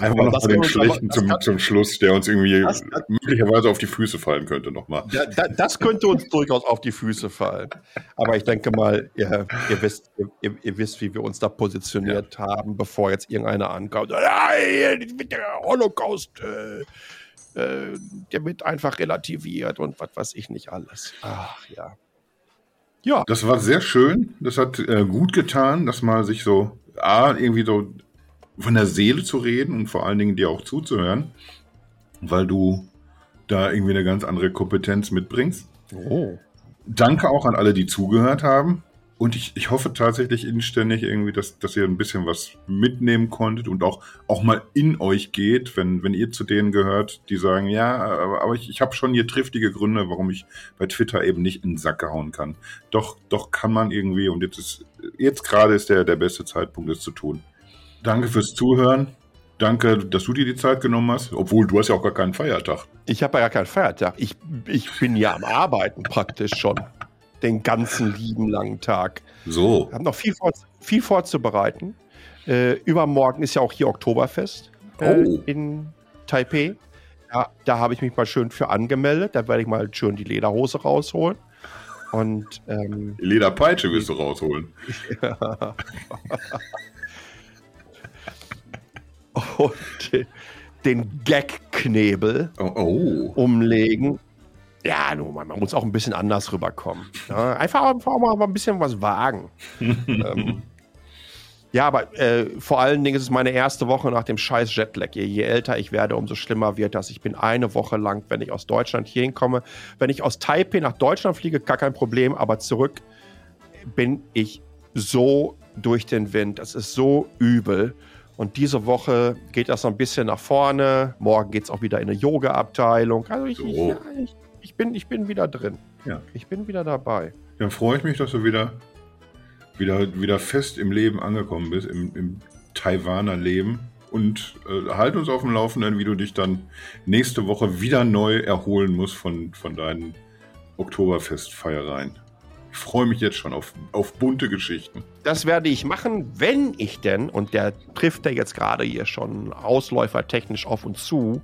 Einfach noch mal den Schlechten zum, kann, zum Schluss, der uns irgendwie das, möglicherweise auf die Füße fallen könnte nochmal. Ja, das könnte uns durchaus auf die Füße fallen. Aber ich denke mal, ihr, ihr wisst, ihr, ihr, wisst, wie wir uns da positioniert ja. haben, bevor jetzt irgendeiner ankommt. Nein, der Holocaust. Äh, äh, der wird einfach relativiert und was weiß ich nicht alles. Ach ja. Ja. Das war sehr schön. Das hat äh, gut getan, dass man sich so, A, irgendwie so von der Seele zu reden und vor allen Dingen dir auch zuzuhören, weil du da irgendwie eine ganz andere Kompetenz mitbringst. Oh. Danke auch an alle, die zugehört haben. Und ich, ich hoffe tatsächlich inständig irgendwie, dass, dass ihr ein bisschen was mitnehmen konntet und auch, auch mal in euch geht, wenn, wenn ihr zu denen gehört, die sagen, ja, aber ich, ich habe schon hier triftige Gründe, warum ich bei Twitter eben nicht in den Sack gehauen kann. Doch, doch kann man irgendwie und jetzt ist, jetzt gerade ist der, der beste Zeitpunkt, es zu tun. Danke fürs Zuhören. Danke, dass du dir die Zeit genommen hast, obwohl du hast ja auch gar keinen Feiertag. Ich habe ja gar keinen Feiertag. Ich, ich bin ja am Arbeiten praktisch schon den ganzen lieben langen Tag. So. Wir haben noch viel, vor, viel vorzubereiten. Äh, übermorgen ist ja auch hier Oktoberfest äh, oh. in Taipei. Ja, da habe ich mich mal schön für angemeldet. Da werde ich mal schön die Lederhose rausholen. Und ähm, die Lederpeitsche willst du rausholen. und den Gag-Knebel oh, oh. umlegen ja, man, man, muss auch ein bisschen anders rüberkommen. Ja, einfach, einfach mal ein bisschen was wagen. ähm, Ja, aber äh, vor allen Dingen ist es meine erste Woche nach dem scheiß Jetlag. Je, je, älter ich werde, umso schlimmer wird das. Ich bin eine Woche lang, wenn ich aus Deutschland hier hinkomme. Wenn ich aus Taipei nach Deutschland fliege, gar kein Problem, aber zurück bin ich so durch den Wind. Es ist so übel. Und diese Woche geht das so ein bisschen nach vorne. Morgen geht es auch wieder in eine Yoga-Abteilung. Also ich, so. ich, ich, ich, bin, ich bin wieder drin. Ja. Ich bin wieder dabei. Dann freue ich mich, dass du wieder, wieder, wieder fest im Leben angekommen bist, im, im Taiwaner Leben. Und äh, halt uns auf dem Laufenden, wie du dich dann nächste Woche wieder neu erholen musst von, von deinen Oktoberfestfeiereien. Ich freue mich jetzt schon auf, auf bunte Geschichten. Das werde ich machen, wenn ich denn, und der trifft ja jetzt gerade hier schon ausläufertechnisch auf uns zu,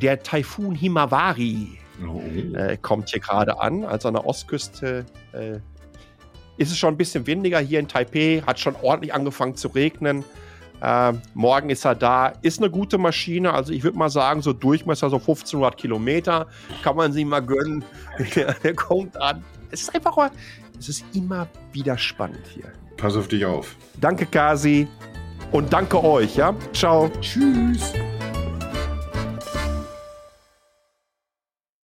der Taifun Himawari oh. äh, kommt hier gerade an. Also an der Ostküste äh, ist es schon ein bisschen windiger hier in Taipei, hat schon ordentlich angefangen zu regnen. Äh, morgen ist er da, ist eine gute Maschine. Also ich würde mal sagen, so Durchmesser so 1500 Kilometer kann man sie mal gönnen. der, der kommt an es ist einfach, es ist immer wieder spannend hier. Pass auf dich auf. Danke, Kasi. Und danke euch, ja? Ciao. Tschüss.